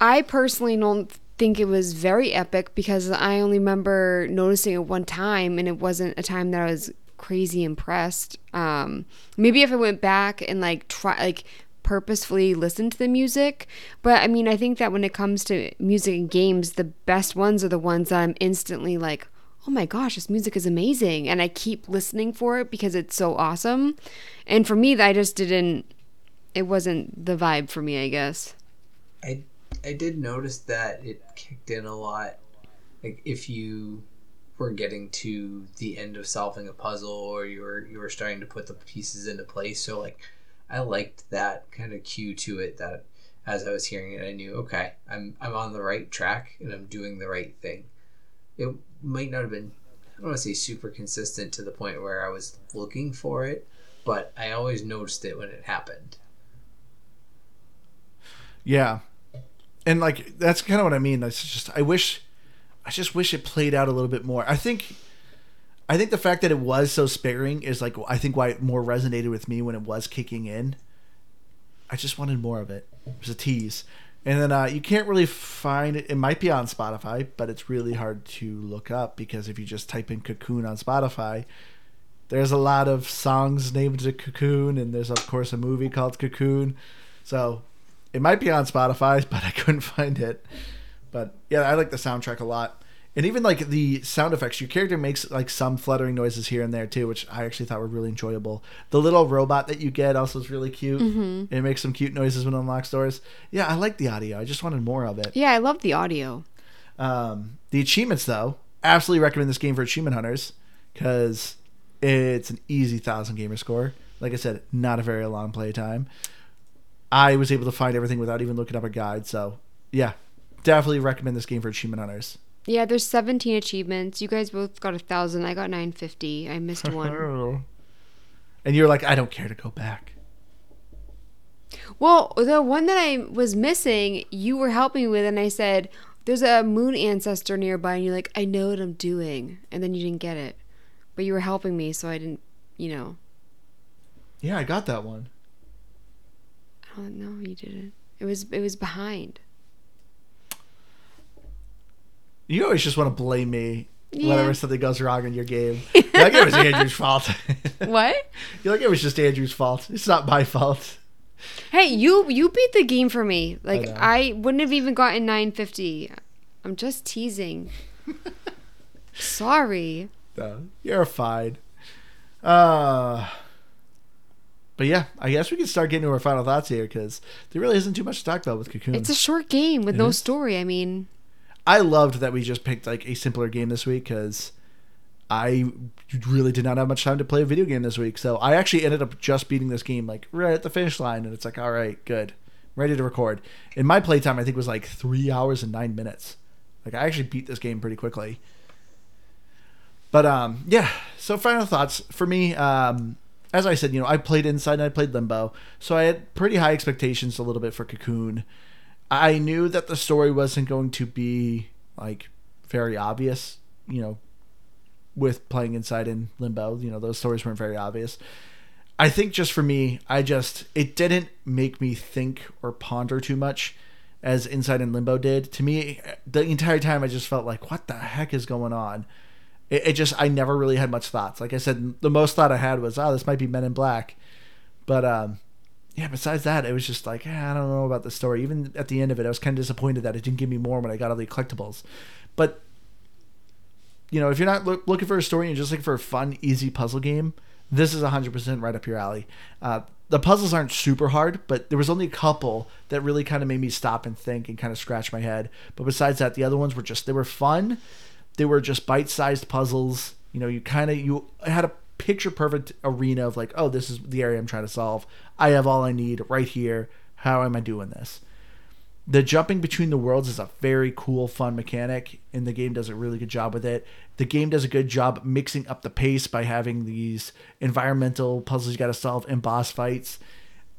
I personally don't think it was very epic because I only remember noticing it one time and it wasn't a time that I was crazy impressed. Um, maybe if I went back and like try, like purposefully listen to the music. But I mean, I think that when it comes to music and games, the best ones are the ones that I'm instantly like, oh my gosh, this music is amazing. And I keep listening for it because it's so awesome. And for me, I just didn't, it wasn't the vibe for me, I guess. I I did notice that it kicked in a lot. Like if you were getting to the end of solving a puzzle or you were you were starting to put the pieces into place. So like I liked that kind of cue to it that as I was hearing it I knew okay, I'm I'm on the right track and I'm doing the right thing. It might not have been I don't want to say super consistent to the point where I was looking for it, but I always noticed it when it happened. Yeah. And like that's kind of what I mean. It's just I wish I just wish it played out a little bit more. I think I think the fact that it was so sparing is like I think why it more resonated with me when it was kicking in. I just wanted more of it. It was a tease. And then uh, you can't really find it. It might be on Spotify, but it's really hard to look up because if you just type in Cocoon on Spotify, there's a lot of songs named to Cocoon, and there's of course a movie called Cocoon. So it might be on Spotify, (laughs) but I couldn't find it. But yeah, I like the soundtrack a lot. And even like the sound effects, your character makes like some fluttering noises here and there too, which I actually thought were really enjoyable. The little robot that you get also is really cute. Mm-hmm. It makes some cute noises when it unlocks doors. Yeah, I like the audio. I just wanted more of it. Yeah, I love the audio. Um, the achievements, though, absolutely recommend this game for achievement hunters because it's an easy thousand gamer score. Like I said, not a very long play time. I was able to find everything without even looking up a guide. So, yeah, definitely recommend this game for achievement hunters. Yeah, there's 17 achievements. You guys both got a thousand. I got 950. I missed (laughs) one. and you're like, I don't care to go back. well, the one that I was missing, you were helping me with, and I said, "There's a moon ancestor nearby," and you're like, "I know what I'm doing," and then you didn't get it, but you were helping me, so I didn't, you know. Yeah, I got that one. No, no, you didn't. It was it was behind. You always just want to blame me Yeah. whenever something goes wrong in your game. (laughs) You're like it was Andrew's fault. (laughs) What? You're like it was just Andrew's fault. It's not my fault. Hey, you you beat the game for me. Like know. I, wouldn't have even gotten 950. I'm just teasing. (laughs) Sorry. No, you're fine. Uh, but yeah, I guess we can start getting to our final thoughts here because there really isn't too much to talk about with Cocoon. It's a short game with It no is. story. I mean, I loved that we just picked like a simpler game this week because I really did not have much time to play a video game this week. So I actually ended up just beating this game like right at the finish line, and it's like, all right, good, I'm ready to record. In my playtime, I think was like three hours and nine minutes. Like I actually beat this game pretty quickly. But um, yeah. So final thoughts for me. Um, as I said, you know, I played Inside and I played Limbo, so I had pretty high expectations a little bit for Cocoon. I knew that the story wasn't going to be like very obvious, you know, with playing Inside and Limbo. You know, those stories weren't very obvious. I think just for me, I just it didn't make me think or ponder too much as Inside and Limbo did. To me, the entire time I just felt like, what the heck is going on? It, it just I never really had much thoughts. Like I said, the most thought I had was, oh, this might be Men in Black, but um, yeah. Besides that, it was just like, eh, I don't know about the story. Even at the end of it, I was kind of disappointed that it didn't give me more when I got all the collectibles. But you know, if you're not loo- looking for a story and you're just looking for a fun, easy puzzle game, this is 100% right up your alley. Uh, the puzzles aren't super hard, but there was only a couple that really kind of made me stop and think and kind of scratch my head. But besides that, the other ones were just they were fun. They were just bite-sized puzzles. You know, you kind of you had a picture perfect arena of like, oh, this is the area I'm trying to solve. I have all I need right here. How am I doing this? the jumping between the worlds is a very cool fun mechanic and the game does a really good job with it the game does a good job mixing up the pace by having these environmental puzzles you got to solve and boss fights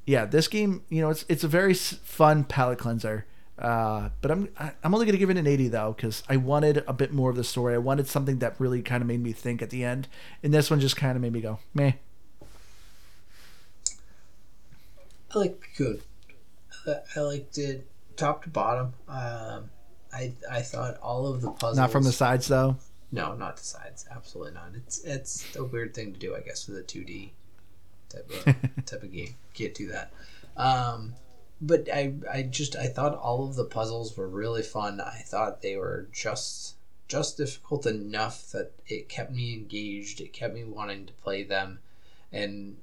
yeah this game you know it's it's a very fun palate cleanser uh, but I'm I'm only gonna give it an 80 though because I wanted a bit more of the story. I wanted something that really kind of made me think at the end, and this one just kind of made me go meh. I like good. I, I liked it top to bottom. Um, I I thought all of the puzzles. Not from the sides though. No, not the sides. Absolutely not. It's it's a weird thing to do, I guess, with a two D type of (laughs) type of game. Can't do that. Um, but I I just I thought all of the puzzles were really fun. I thought they were just just difficult enough that it kept me engaged. It kept me wanting to play them, and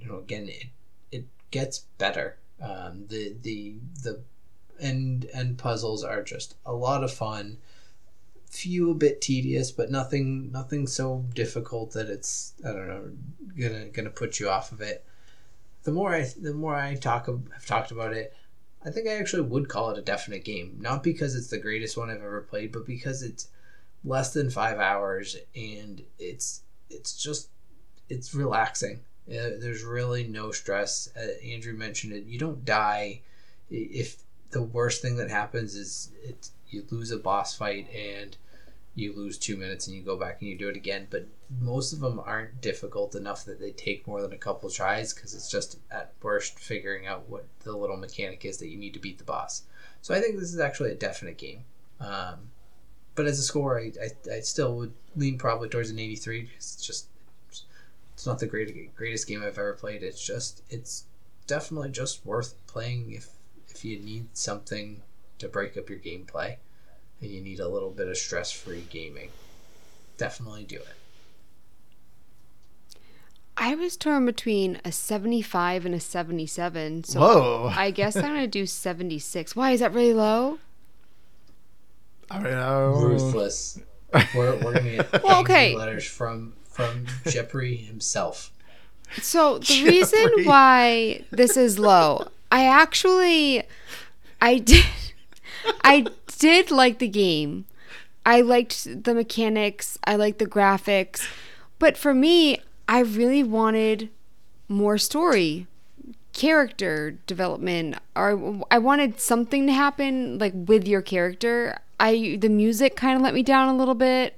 you know, again, it it gets better. Um, the the the end end puzzles are just a lot of fun few a bit tedious, but nothing nothing so difficult that it's I don't know gonna gonna put you off of it. The more I the more I talk have talked about it, I think I actually would call it a definite game. Not because it's the greatest one I've ever played, but because it's less than five hours and it's it's just it's relaxing. Uh, there's really no stress. Uh, Andrew mentioned it. You don't die if the worst thing that happens is it you lose a boss fight and you lose two minutes and you go back and you do it again. But most of them aren't difficult enough that they take more than a couple tries because it's just at worst figuring out what the little mechanic is that you need to beat the boss. So I think this is actually a definite game. Um, but as a score, I, I, I still would lean probably towards an 83. 'cause It's just it's not the great, greatest game I've ever played. It's just it's definitely just worth playing if if you need something to break up your gameplay and you need a little bit of stress free gaming. Definitely do it. I was torn between a 75 and a 77. So Whoa! I guess I'm going to do 76. Why? Is that really low? I don't know. Ruthless. We're, we're gonna get (laughs) Well, okay. letters from from Jeopardy himself. So the (laughs) reason why this is low, I actually, I did, I did like the game. I liked the mechanics. I liked the graphics, but for me, I really wanted more story, character development, or I wanted something to happen like with your character. I the music kind of let me down a little bit.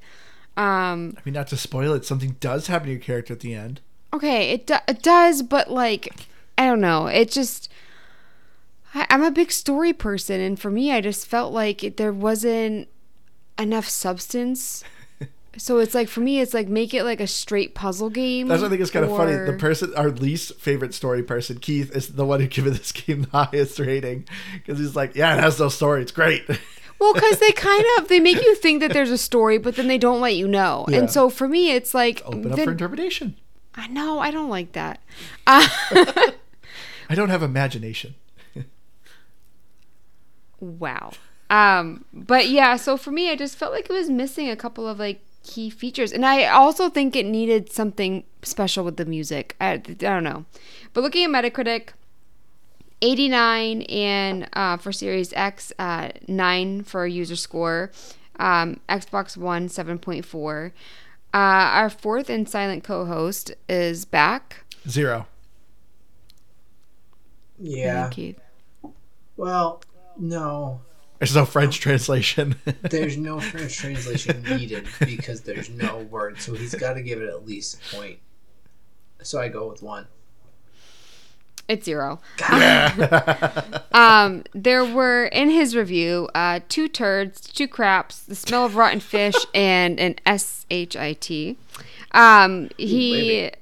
Um, I mean, not to spoil it, something does happen to your character at the end. Okay, it, do- it does, but like, I don't know. It just, I'm a big story person, and for me, I just felt like it, there wasn't enough substance. (laughs) so it's like for me, it's like make it like a straight puzzle game. That's what I think is kind of funny. The person, our least favorite story person, Keith, is the one who given this game the highest rating because he's like, "Yeah, it has no story. It's great." (laughs) Well, because they kind of they make you think that there's a story, but then they don't let you know. Yeah. And so for me, it's like Open up for interpretation. I know I don't like that. Uh, (laughs) I don't have imagination. Wow. Um, but yeah, so for me, I just felt like it was missing a couple of like key features, and I also think it needed something special with the music. I, I don't know, but looking at Metacritic. 89 and uh, for Series X, uh, 9 for user score. Um, Xbox One, 7.4. Uh, our fourth and silent co host is back. Zero. Yeah. Keith. Well, no. There's no French translation. (laughs) There's no French translation needed because there's no word, so he's got to give it at least a point. So I go with one. It's zero. (laughs) um, there were in his review uh, two turds, two craps, the smell of rotten fish, and an S H I T. Um, he baby.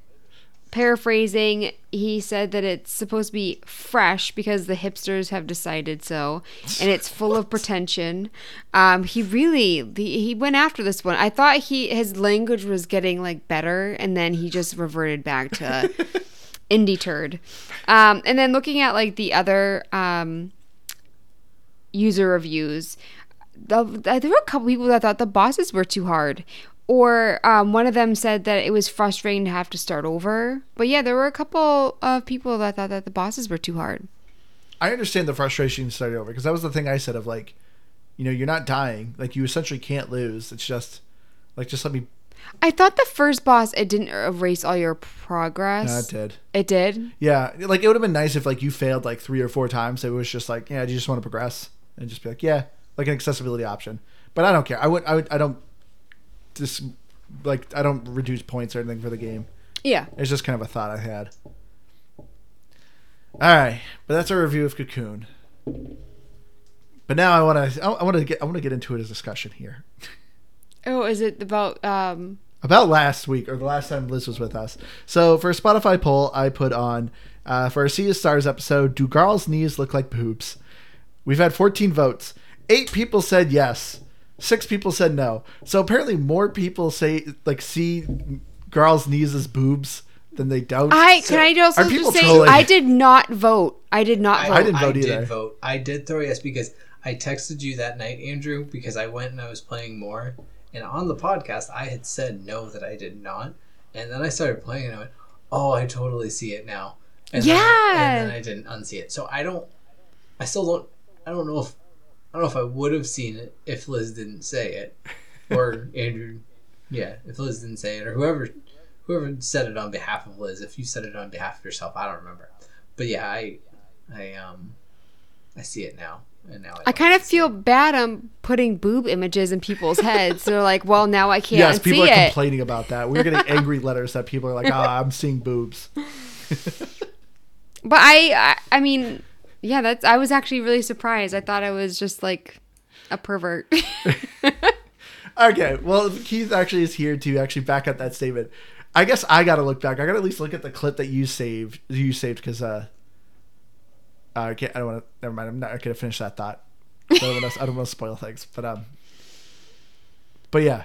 Paraphrasing, he said that it's supposed to be fresh because the hipsters have decided so, and it's (laughs) full of pretension. Um, he really he, he went after this one. I thought he his language was getting like better, and then he just reverted back to (laughs) indie turd. Um, and then looking at like the other um, user reviews, the, there were a couple people that thought the bosses were too hard. Or um, one of them said that it was frustrating to have to start over. But yeah, there were a couple of people that thought that the bosses were too hard. I understand the frustration starting over because that was the thing I said of like, you know, you're not dying. Like you essentially can't lose. It's just like just let me. I thought the first boss it didn't erase all your progress. No, it did. It did. Yeah, like it would have been nice if like you failed like three or four times. It was just like, yeah, do you just want to progress and just be like, yeah, like an accessibility option. But I don't care. I would. I would. I don't. Just like I don't reduce points or anything for the game. Yeah. It's just kind of a thought I had. All right, but that's our review of Cocoon. But now I want to. I want to get. I want to get into it a discussion here Oh, is it about um about last week or the last time Liz was with us. So for a Spotify poll, I put on uh, for a Sea of Stars episode: Do girls' knees look like boobs? We've had 14 votes. Eight people said yes. Six people said no. So apparently, more people say like see girls' knees as boobs than they don't. I So, can I also are people just say trolling? I did not vote. I did not vote. I didn't vote I either. did vote. I did throw yes because I texted you that night, Andrew, because I went and I was playing more. And on the podcast, I had said no that I did not. And then I started playing and I went, oh, I totally see it now. And Then, Yeah. and then I didn't unsee it. So I don't, I still don't, I don't know if, I don't know if I would have seen it if Liz didn't say it. Or (laughs) Andrew, yeah, if Liz didn't say it. Or whoever, whoever said it on behalf of Liz. If you said it on behalf of yourself, I don't remember. But yeah, I, I, um, I see it now. And now I, I kind of feel it. bad I'm putting boob images in people's heads. They're like, well, now I can't yes, see people are it. complaining about that. We're getting (laughs) angry letters that people are like, "Ah, I'm seeing boobs." But I, I, I mean, yeah, that's. I was actually really surprised. I thought I was just like a pervert. (laughs) Okay, well, Keith actually is here to actually back up that statement. I guess I got to look back. I got to at least look at the clip that you saved. You saved because uh, I can't. I don't want to. Never mind. I'm not to finish that thought. I don't want to spoil things. But um. But yeah.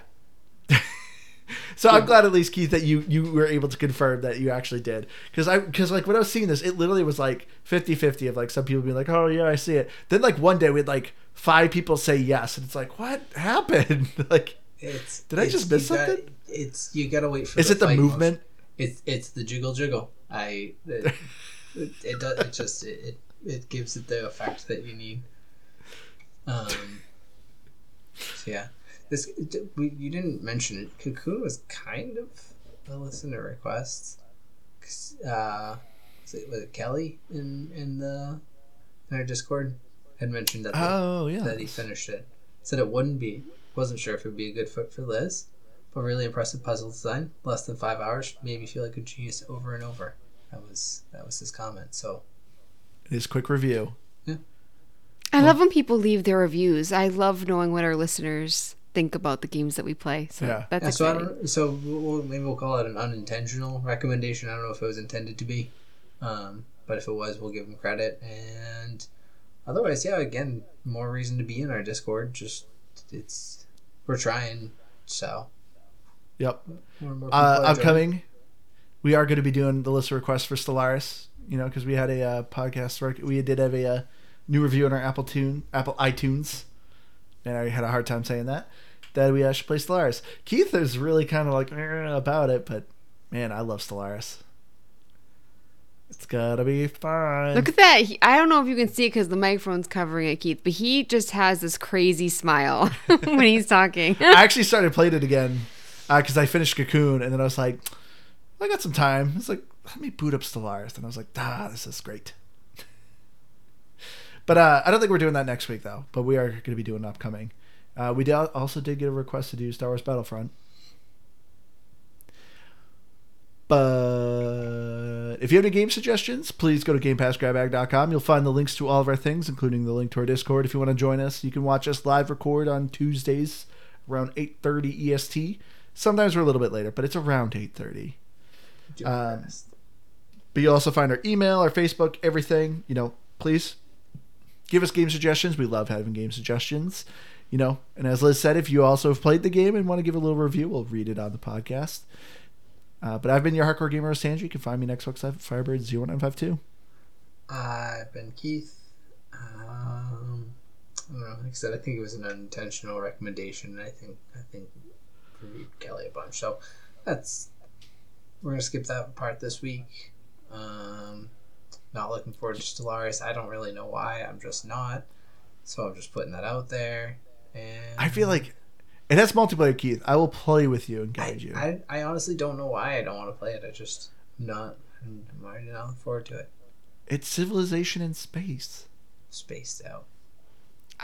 (laughs) so I'm glad at least Keith that you you were able to confirm that you actually did because I because like when I was seeing this it literally was like 50-50 of like some people being like oh yeah I see it then like one day we had like five people say yes and it's like what happened (laughs) like It's, Did I just miss got- something? it's you gotta wait for. is it the movement motion. It's it's the jiggle jiggle. I it, it, it does it just it it gives it the effect that you need. Um. so yeah, this we you didn't mention it. Cocoon was kind of a listener request. Uh, was it, was it Kelly in in the in our Discord had mentioned that the- oh yeah that he finished it. Said it wouldn't be. Wasn't sure if it would be a good fit for Liz, but really impressive puzzle design. Less than five hours made me feel like a genius over and over. That was that was his comment. So his quick review Yeah. I love when people leave their reviews. I love knowing what our listeners think about the games that we play. So Yeah. that's Yeah, so I don't, so we'll, maybe we'll call it an unintentional recommendation. I don't know if it was intended to be, um, but if it was, we'll give them credit. And otherwise, yeah, again, more reason to be in our Discord. Just it's we're trying. So Yep. more and more Uh, people are joining. upcoming, we are going to be doing the list of requests for Stellaris. You know, because we had a uh, podcast. Rec- we did have a uh, new review on our Apple Tune, Apple iTunes, and I had a hard time saying that. That we uh, should play Stellaris. Keith is really kind of like "Eh," about it, but man, I love Stellaris. It's gotta be fun. Look at that. He, I don't know if you can see it because the microphone's covering it, Keith, but he just has this crazy smile (laughs) when he's talking. (laughs) I actually started playing it again because I finished Cocoon, and then I was like, I got some time. It's like, let me boot up Stellaris, and I was like, ah, this is great. (laughs) but uh, I don't think we're doing that next week though. But we are going to be doing upcoming. Uh, we did, also did get a request to do Star Wars Battlefront. But if you have any game suggestions, please go to GamePassGrabBag.com. You'll find the links to all of our things, including the link to our Discord. If you want to join us, you can watch us live record on Tuesdays around 8.30 EST. Sometimes we're a little bit later, but it's around 8.30. Um. But you also find our email, our Facebook, everything. You know, please give us game suggestions. We love having game suggestions. You know, and as Liz said, if you also have played the game and want to give a little review, we'll read it on the podcast. Uh, but I've been your hardcore gamer, Sandra. You can find me next week's Firebird 0952. I've been Keith. Um, I don't know. Like I said, I think it was an unintentional recommendation. I think I think reviewed Kelly a bunch. So that's we're gonna skip that part this week. Um, not looking forward to Stellaris. I don't really know why. I'm just not. So I'm just putting that out there. And I feel like it has multiplayer, Keith. I will play with you and I, guide you. I, I honestly don't know why I don't want to play it. I just not. I'm already not looking forward to it. it's civilization in space. Spaced out.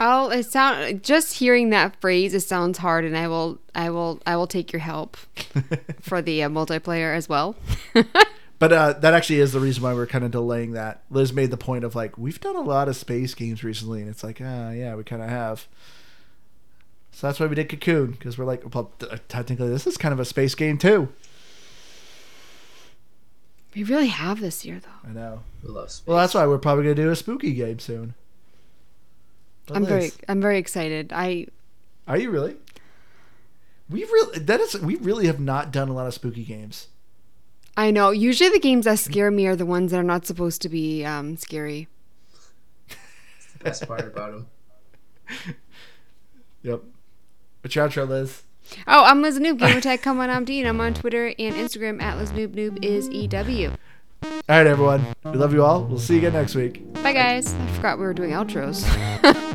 Oh, it sound just hearing that phrase. It sounds hard, and I will, I will, I will take your help (laughs) for the uh, multiplayer as well. (laughs) But uh, that actually is the reason why we're kind of delaying that. Liz made the point of like we've done a lot of space games recently, and it's like, ah, yeah, we kind of have. So that's why we did Cocoon because we're like, well, t- technically, this is kind of a space game too. We really have this year, though. I know. We love space. Well, that's why we're probably gonna do a spooky game soon. But I'm very, I'm very excited. I, Are you really? We really that is we really have not done a lot of spooky games. I know. Usually, the games that scare me are the ones that are not supposed to be um, scary. That's the best part about them. (laughs) Yep. Outro, Liz. Oh, I'm Liz Noob, Gamertag. Come on, I'm Dean. I'm on Twitter and Instagram at Liz Noob. Noob is EW. All right, everyone. We love you all. We'll see you again next week. Bye, guys. I forgot we were doing outros. (laughs)